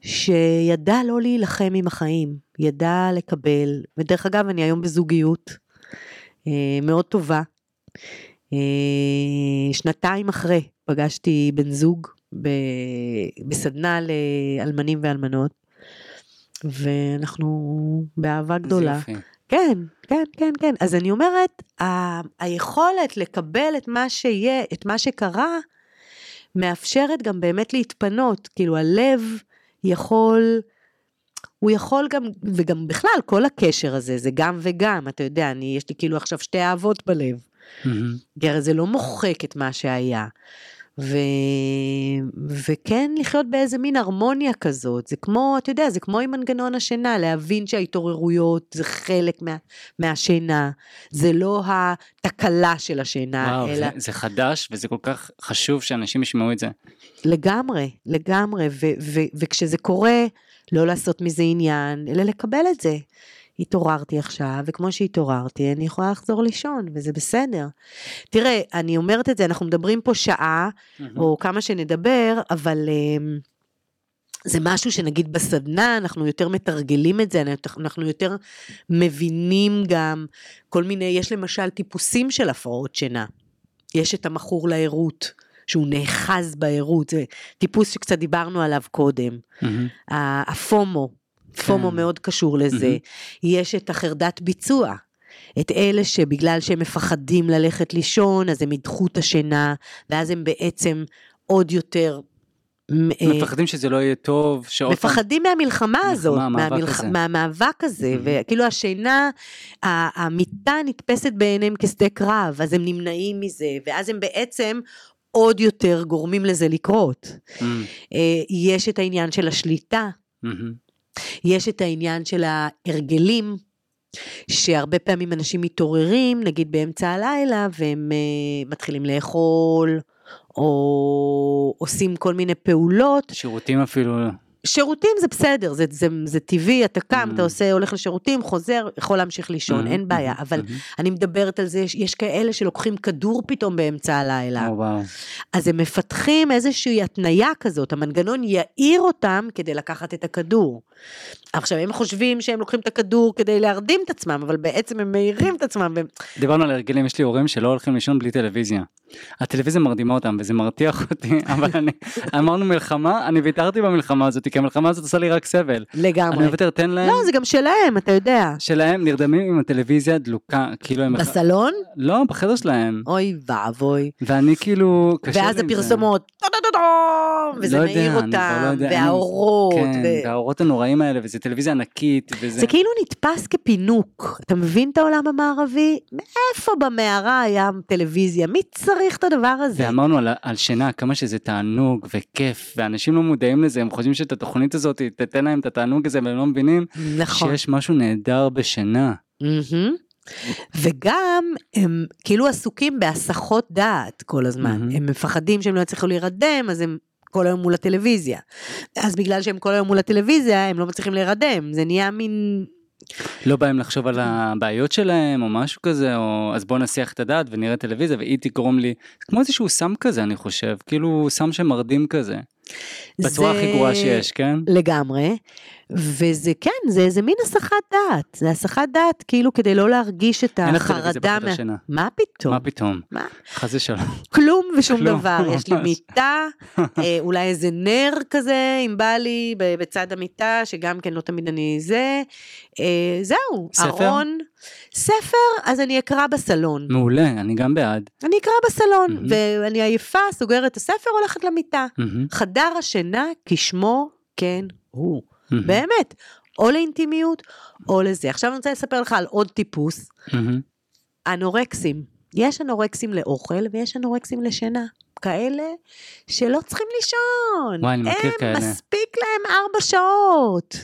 שידע לא להילחם עם החיים, ידע לקבל, ודרך אגב אני היום בזוגיות אה, מאוד טובה. אה, שנתיים אחרי פגשתי בן זוג בסדנה לאלמנים ואלמנות, ואנחנו באהבה זה גדולה. יופי. כן, כן, כן, כן. אז אני אומרת, ה- היכולת לקבל את מה שיהיה, את מה שקרה, מאפשרת גם באמת להתפנות. כאילו הלב יכול, הוא יכול גם, וגם בכלל כל הקשר הזה, זה גם וגם, אתה יודע, אני, יש לי כאילו עכשיו שתי אהבות בלב. כי הרי זה לא מוחק את מה שהיה. ו... וכן לחיות באיזה מין הרמוניה כזאת, זה כמו, אתה יודע, זה כמו עם מנגנון השינה, להבין שההתעוררויות זה חלק מה... מהשינה, זה לא התקלה של השינה, וואו, אלא זה, זה חדש וזה כל כך חשוב שאנשים ישמעו את זה. לגמרי, לגמרי, ו- ו- וכשזה קורה, לא לעשות מזה עניין, אלא לקבל את זה. התעוררתי עכשיו, וכמו שהתעוררתי, אני יכולה לחזור לישון, וזה בסדר. תראה, אני אומרת את זה, אנחנו מדברים פה שעה, או כמה שנדבר, אבל אמ, זה משהו שנגיד בסדנה, אנחנו יותר מתרגלים את זה, אנחנו יותר מבינים גם כל מיני, יש למשל טיפוסים של הפרעות שינה. יש את המכור לערות, שהוא נאחז בערות, זה טיפוס שקצת דיברנו עליו קודם. ה- הפומו, פומו כן. מאוד קשור לזה. יש את החרדת ביצוע. את אלה שבגלל שהם מפחדים ללכת לישון, אז הם ידחו את השינה, ואז הם בעצם עוד יותר... אה, מפחדים שזה לא יהיה טוב, שעוד פעם... מפחדים מהמלחמה הזאת, המאבק מהמלח... הזה. מהמאבק הזה, Mhm. וכאילו השינה, המיטה נתפסת בעיניהם כשדה קרב, אז הם נמנעים מזה, ואז הם בעצם עוד יותר גורמים לזה לקרות. אה, יש את העניין של השליטה, מהמם. יש את העניין של ההרגלים, שהרבה פעמים אנשים מתעוררים, נגיד באמצע הלילה, והם uh, מתחילים לאכול, או עושים כל מיני פעולות. שירותים אפילו, שירותים זה בסדר, זה, זה, זה טבעי, אתה קם, Mm. אתה עושה, הולך לשירותים, חוזר, יכול להמשיך לישון, מהמם, אין בעיה. מהמם, אבל מהמם. אני מדברת על זה, יש, יש כאלה שלוקחים כדור פתאום באמצע הלילה. או, וואו. אז הם מפתחים איזושהי התניה כזאת, המנגנון יעיר אותם כדי לקחת את הכדור. עכשיו, הם חושבים שהם לוקחים את הכדור כדי להרדים את עצמם, אבל בעצם הם מעירים את עצמם. והם... דיברנו על הרגלים, יש לי הורים שלא הולכים לישון בלי טלוויזיה. הטלוויזיה מרדימה אותם וזה מרתיח אותי, (laughs) אבל אני, אמרנו מלחמה, אני ויתרתי במלחמה הזאת, כי המלחמה הזאת עושה לי רק סבל. אני לגמרי. מוותר, תן להם, לא, זה גם שלהם, אתה יודע. שלהם נרדמים עם הטלוויזיה דלוקה, כאילו הם... בסלון? לא, בחדר שלהם. אוי ואבוי. ואני כאילו, קשה לי ואז. הפרסומות, וזה לא אני כבר לא אותם, והאורות. כן, והאורות הנוראים האלה, וזה טלוויזיה ענקית, וזה... זה כאילו נתפס כפינוק. אתה מבין את העולם המערבי? מאיפה במערה היה טלוויזיה? מי צריך את הדבר הזה? ואמרנו על, על שינה, כמה שזה תענוג וכיף, ואנשים לא מודעים לזה, הם חושבים שאת התוכנית הזאת תתן להם את התענוג הזה, והם לא מבינים נכון. שיש משהו נהדר בשינה. מהמם. וגם הם כאילו עסוקים בהסחות דעת כל הזמן. מהמם. הם מפחדים שהם לא יצליחו להירדם, אז הם כל היום מול הטלוויזיה. אז בגלל שהם כל היום מול הטלוויזיה, הם לא מצליחים להירדם. זה נהיה מין... לא באים לחשוב על הבעיות שלהם, או משהו כזה, או אז בוא נסיח את הדעת ונראה טלוויזיה, והיא תגרום לי, כמו איזשהו סם כזה, אני חושב, כאילו סם שמרדים כזה. בצורה הכי גרועה שיש, כן? לגמרי. וזה כן, זה איזה מין הסחת דעת. זה הסחת דעת כאילו כדי לא להרגיש את החרדה. בחדר שינה. מה פתאום? מה פתאום? מה? חס ושלום. כלום ושום כלום, דבר. יש לי ממש. (laughs) מיטה, אה, אולי איזה נר כזה, אם בא לי, בצד המיטה, שגם כן לא תמיד אני זה. אה, זהו, ספר? ארון. ספר, אז אני אקרא בסלון. מעולה, אני גם בעד. אני אקרא בסלון, מהמם. ואני עייפה, סוגרת את הספר, הולכת למיטה. מהמם, חדר השינה, כשמו כן הוא. מהמם, באמת. או לאינטימיות, או לזה. עכשיו אני רוצה לספר לך על עוד טיפוס, מהמם. אנורקסים. יש אנורקסים לאוכל ויש אנורקסים לשינה. כאלה שלא צריכים לישון. וואי, אני מכיר הם, כאלה. מספיק להם ארבע שעות.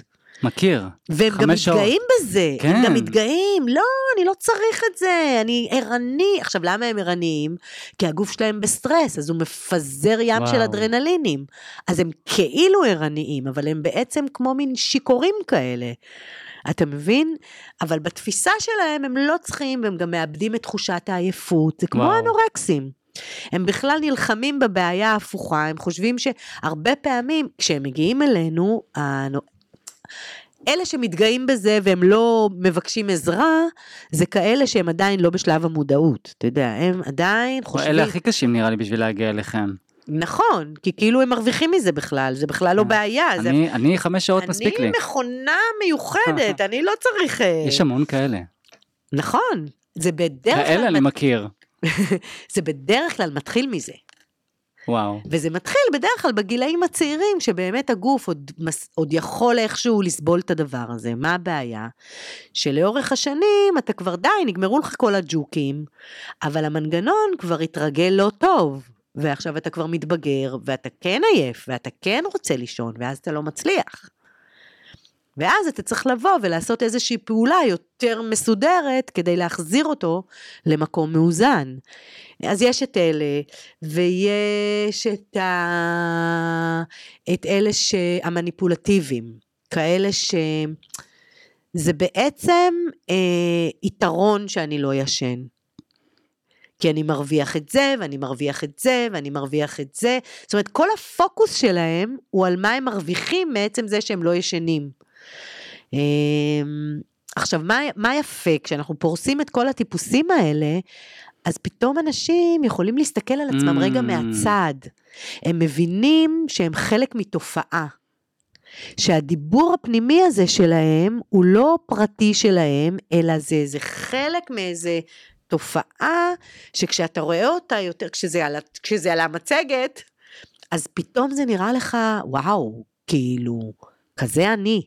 מכיר. והם גם חמש שעות. מתגאים בזה, הם כן. גם מתגאים, לא, אני לא צריך את זה, אני ערני. עכשיו, למה הם ערניים? כי הגוף שלהם בסטרס, אז הוא מפזר ים וואו. של אדרנלינים. אז הם כאילו ערניים, אבל הם בעצם כמו מין שיכורים כאלה. אתה מבין? אבל בתפיסה שלהם הם לא צריכים, והם גם מאבדים את תחושת העייפות, זה כמו וואו. אנורקסים. הם בכלל נלחמים בבעיה ההפוכה, הם חושבים שהרבה פעמים כשהם מגיעים אלינו, אלה שמתגאים בזה והם לא מבקשים עזרה, זה כאלה שהם עדיין לא בשלב המודעות, אתה יודע, הם עדיין חושבים, אלה הכי קשים נראה לי בשביל להגיע אליכם. נכון, כי כאילו הם מרוויחים מזה בכלל, זה בכלל לא כן. בעיה, זה... אני, אני חמש שעות מספיק לי. אני מכונה מיוחדת, (laughs) אני לא צריך... אה, יש המון כאלה. נכון, זה בדרך כאלה כלל, אני מכיר. (laughs) זה בדרך כלל מתחיל מזה. וואו. וזה מתחיל בדרך כלל בגילאים הצעירים, שבאמת הגוף עוד, עוד יכול איכשהו לסבול את הדבר הזה. מה הבעיה? שלאורך השנים אתה כבר די, נגמרו לך כל הג'וקים, אבל המנגנון כבר התרגל לא טוב. ועכשיו אתה כבר מתבגר, ואתה כן עייף, ואתה כן רוצה לישון, ואז אתה לא מצליח. ואז אתה צריך לבוא ולעשות איזושהי פעולה יותר מסודרת כדי להחזיר אותו למקום מאוזן. אז יש את אלה, ויש את, ה... את אלה ש... המניפולטיביים, כאלה ש... זה בעצם אה, יתרון שאני לא ישן. כי אני מרוויח את זה, ואני מרוויח את זה, ואני מרוויח את זה. זאת אומרת, כל הפוקוס שלהם הוא על מה הם מרוויחים מעצם זה שהם לא ישנים. אה, עכשיו, מה, מה יפה? כשאנחנו פורסים את כל הטיפוסים האלה, אז פתאום אנשים יכולים להסתכל על עצמם Mm. רגע מהצד. הם מבינים שהם חלק מתופעה. שהדיבור הפנימי הזה שלהם הוא לא פרטי שלהם, אלא זה, זה חלק מאיזה תופעה שכשאתה רואה אותה יותר, כשזה על, כשזה על המצגת, אז פתאום זה נראה לך, וואו, כאילו, כזה אני.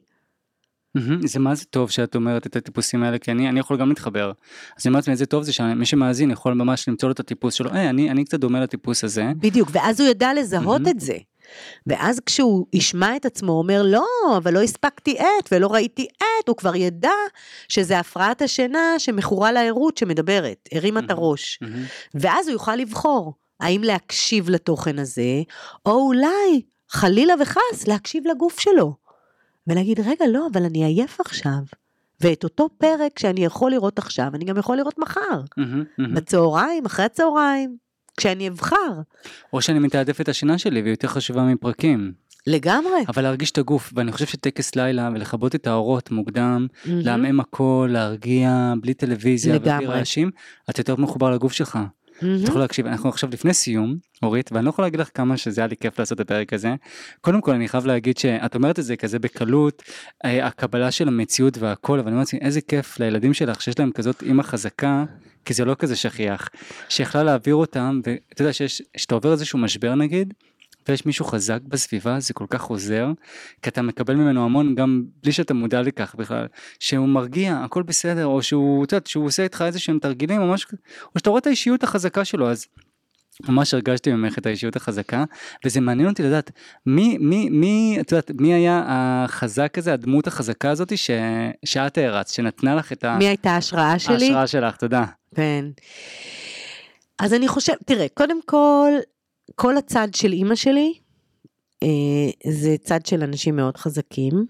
מהמם, זה מה זה טוב שאת אומרת את הטיפוסים האלה, כי אני, אני יכול גם להתחבר. אז אני אומר לעצמי איזה טוב זה שמי שמאזין יכול ממש למצוא לו את הטיפוס שלו, היי, אני, אני קצת דומה לטיפוס הזה. בדיוק, ואז הוא ידע לזהות מהמם. את זה. ואז כשהוא ישמע את עצמו, הוא אומר, לא, אבל לא הספקתי עט ולא ראיתי עט, הוא כבר ידע שזה הפרעת השינה שמכורה לערות שמדברת, הרימה את מהמם. הראש. מהמם. ואז הוא יוכל לבחור, האם להקשיב לתוכן הזה, או אולי, חלילה וחס, להקשיב לגוף שלו. ולהגיד, רגע, לא, אבל אני עייף עכשיו. ואת אותו פרק שאני יכול לראות עכשיו, אני גם יכול לראות מחר. מהמם, מהמם. בצהריים, אחרי הצהריים, כשאני אבחר. או שאני מתעדף את השינה שלי והיא יותר חשובה מפרקים. לגמרי. אבל להרגיש את הגוף, ואני חושב שטקס לילה ולכבות את האורות מוקדם, מהמם. לעמעם הכל, להרגיע, בלי טלוויזיה ובלי לגמרי. רעשים, אתה יותר מחובר לגוף שלך. אתה יכול להקשיב, אנחנו עכשיו לפני סיום, אורית, ואני לא יכול להגיד לך כמה שזה היה לי כיף לעשות את הפרק הזה. קודם כל אני חייב להגיד שאת אומרת את זה כזה בקלות, אה, הקבלה של המציאות והכל, אבל אני אומר לעצמי, איזה כיף לילדים שלך שיש להם כזאת אימא חזקה, כי זה לא כזה שכיח, שיכלה להעביר אותם, ואתה יודע שיש, שאתה עובר איזשהו משבר נגיד, ויש מישהו חזק בסביבה, זה כל כך עוזר, כי אתה מקבל ממנו המון, גם בלי שאתה מודע לכך בכלל, שהוא מרגיע, הכל בסדר, או שהוא, את יודעת, שהוא עושה איתך איזה שהם תרגילים, או משהו, או שאתה רואה את האישיות החזקה שלו, אז ממש הרגשתי ממך את האישיות החזקה, וזה מעניין אותי לדעת, מי, מי, מי, את יודעת, מי היה החזק הזה, הדמות החזקה הזאת, ש, שאת הערצת, שנתנה לך את מי הייתה ההשראה שלי? ההשראה שלך, תודה. כן. אז אני חושב, תראה, קודם כל, כל הצד של אימא שלי, אה, זה צד של אנשים מאוד חזקים.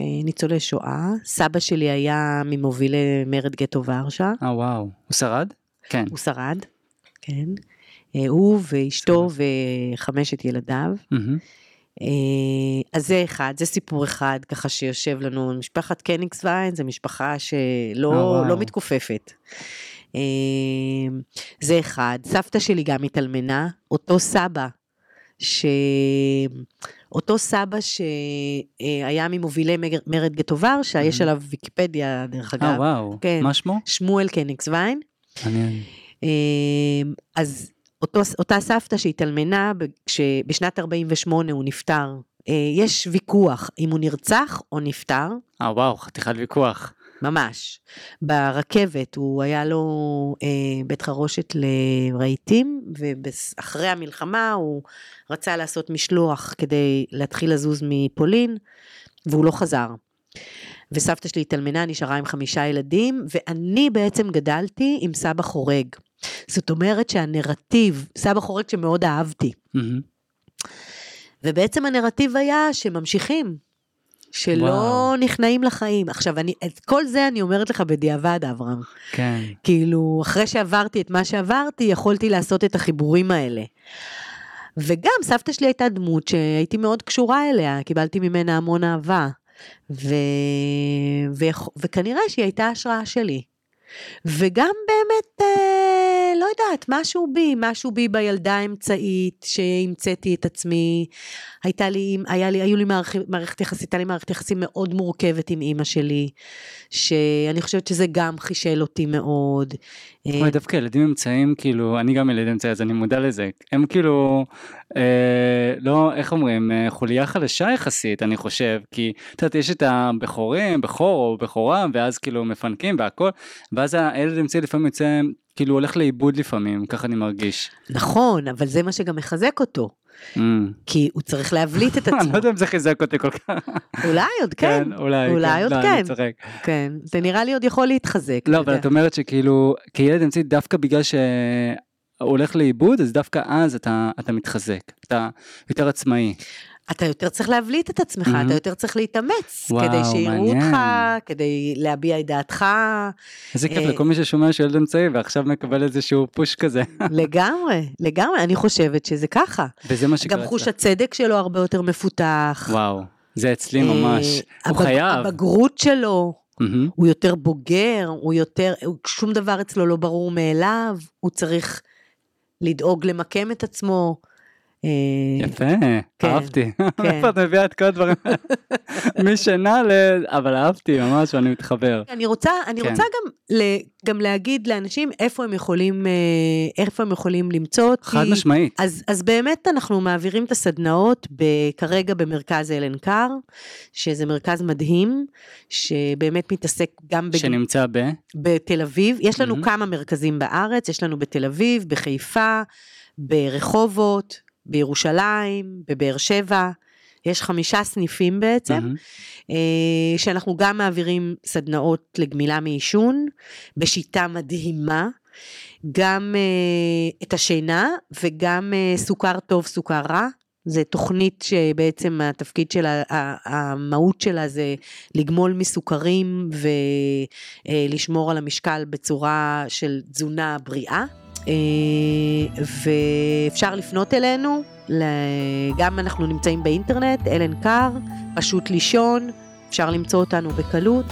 אה, ניצולי שואה. סבא שלי היה ממובילי מרד גטו ורשה, אה וואו, הוא שרד? כן. הוא שרד, כן. אה, הוא ואשתו וחמשת ילדיו. אז זה אחד, זה סיפור אחד ככה שיושב לנו, משפחת קניגסווין זה משפחה שלא. לא מתכופפת. אה, זה אחד, סבתא שלי גם התאלמנה, אותו סבא, ש... אותו סבא שהיה ממובילי מרד גטו ורשה, יש Mhm. עליו ויקיפדיה דרך אגב, אה וואו, כן. מה שמו? שמואל קניגסווין. אמ, אז אותו, אותה סבתא שהתאלמנה, ב- כשבשנת 48 הוא נפטר, אה, יש ויכוח אם הוא נרצח או נפטר, אה וואו, חתיכת ויכוח. ממש. ברכבת, הוא היה לו אה, בית חרושת לרהיטים, ואחרי המלחמה הוא רצה לעשות משלוח כדי להתחיל לזוז מפולין, והוא לא חזר. וסבתא שלי התאלמנה, נשארה עם חמישה ילדים, ואני בעצם גדלתי עם סבא חורג. זאת אומרת שהנרטיב, סבא חורג שמאוד אהבתי, מהמם. ובעצם הנרטיב היה שממשיכים, שלא וואו. נכנעים לחיים. עכשיו, אני, את כל זה אני אומרת לך בדיעבד, אברהם. כן. כאילו, אחרי שעברתי את מה שעברתי, יכולתי לעשות את החיבורים האלה. וגם סבתא שלי הייתה דמות שהייתי מאוד קשורה אליה, קיבלתי ממנה המון אהבה. ו... ו... וכנראה שהיא הייתה השראה שלי. וגם באמת, אה, לא יודעת, משהו בי, משהו בי בילדה האמצעית, שהמצאתי את עצמי. הייתה לי, היה לי, היו לי מערכ, מערכת יחסים, הייתה לי מערכת יחסים מאוד מורכבת עם אימא שלי, שאני חושבת שזה גם חישל אותי מאוד. אה, אוי, דווקא ילדים אמצעים, כאילו, אני גם ילד אמצעי, אז אני מודע לזה. הם כאילו, אה, לא, איך אומרים, אה, חוליה חלשה יחסית, אני חושב. כי, את יודעת, יש את הבכורים, בכור או בכורה, ואז כאילו מפנקים והכל, ואז הילד אמצעי לפעמים יוצא, כאילו, הולך לאיבוד לפעמים, ככה אני מרגיש. נכון, אבל זה מה שגם מחזק אותו, Mm. כי הוא צריך להבליט את (laughs) אני עצמו. לא יודע אם זה חיזק אותי כל כך. אולי עוד כן, אולי, אולי עוד לא, כן. אני צוחק. כן, זה נראה לי עוד יכול להתחזק. לא, אבל. את אומרת שכאילו, כילד אמצעי, דווקא בגלל שהוא הולך לאיבוד, אז דווקא אז אתה, אתה מתחזק, אתה יותר עצמאי. אתה יותר צריך להבליט את עצמך, מהמם. אתה יותר צריך להתאמץ, וואו, כדי שיראו. אותך, כדי להביע את דעתך, איזה כיף אה, לכל מי ששומע שהוא ילד אמצעי ועכשיו מקבל איזשהו פוש כזה. (laughs) לגמרי, לגמרי, אני חושבת שזה ככה. וזה מה שקרה גם חוש. הצדק שלו הרבה יותר מפותח. וואו, זה אצלי אה, ממש. הוא הבג- חייב. הבגרות שלו, מהמם. הוא יותר בוגר, הוא יותר, שום דבר אצלו לא ברור מאליו, הוא צריך לדאוג למקם את עצמו. אה, יפה, כן, אהבתי. כן. (laughs) איפה את מביאה את כל הדברים? (laughs) משינה ל... אבל אהבתי ממש ואני מתחבר. אני רוצה, אני כן. רוצה גם, גם להגיד לאנשים איפה הם יכולים, אה, איפה הם יכולים למצוא אותי. חד משמעית. אז, אז באמת אנחנו מעבירים את הסדנאות כרגע במרכז אלן קאר, שזה מרכז מדהים, שבאמת מתעסק גם בג... שנמצא ב... בתל אביב. יש לנו מהמם. כמה מרכזים בארץ, יש לנו בתל אביב, בחיפה, ברחובות, בירושלים, בבאר שבע. יש חמישה סניפים בעצם. אה, שאנחנו גם מעבירים סדנאות לגמילה מעישון בשיטה מדהימה, גם אה, את השינה וגם אה, סוכר טוב סוכר רע. זה תוכנית שבעצם התפקיד שלה, המהות שלה זה לגמול מסוכרים ולשמור על המשקל בצורה של תזונה בריאה. אה, ואפשר לפנות אלינו, גם אנחנו נמצאים באינטרנט, אלן קאר, פשוט לישון, אפשר למצוא אותנו בקלות.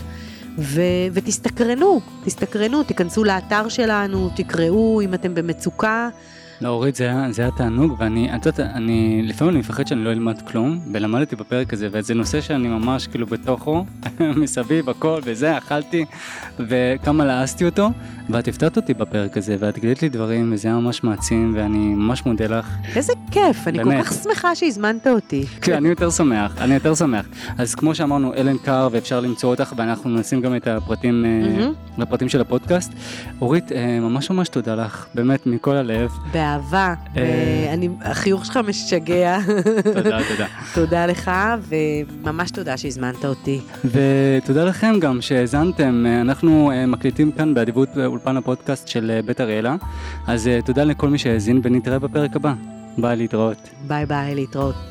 ו- ותסתקרנו, תסתקרנו, תיכנסו לאתר שלנו, תקראו אם אתם במצוקה. לא, אורית, זה היה, זה היה תענוג, ואני, את יודעת, אני, לפעמים אני מפחד שאני לא אלמד כלום, ולמדתי בפרק הזה, וזה נושא שאני ממש כאילו בתוכו, (laughs) מסביב, הכל, וזה, אכלתי, וכמה לעסתי אותו, ואת הפתעת אותי בפרק הזה, ואת גילית לי דברים, וזה היה ממש מעצים, ואני ממש מודה לך. איזה כיף, אני באמת. כל כך שמחה שהזמנת אותי. כן, אני יותר שמח, אני יותר שמח. אז כמו שאמרנו, אלן קאר, ואפשר למצוא אותך, ואנחנו נשים גם את הפרטים, אה. לפרטים של הפודקאסט. אורית, אה, ממש ממש תודה לך, באמת, מכל הלב. באהבה, אה. החיוך שלך משגע. (laughs) תודה, תודה. תודה לך, וממש תודה שהזמנת אותי. ותודה לכם גם שהאזנתם, אנחנו אה, מקליטים כאן באדיבות אולפן הפודקאסט של אה, בית אריאלה, אז תודה לכל מי שהאזין ונתראה בפרק הבא. ביי להתראות. ביי ביי, להתראות.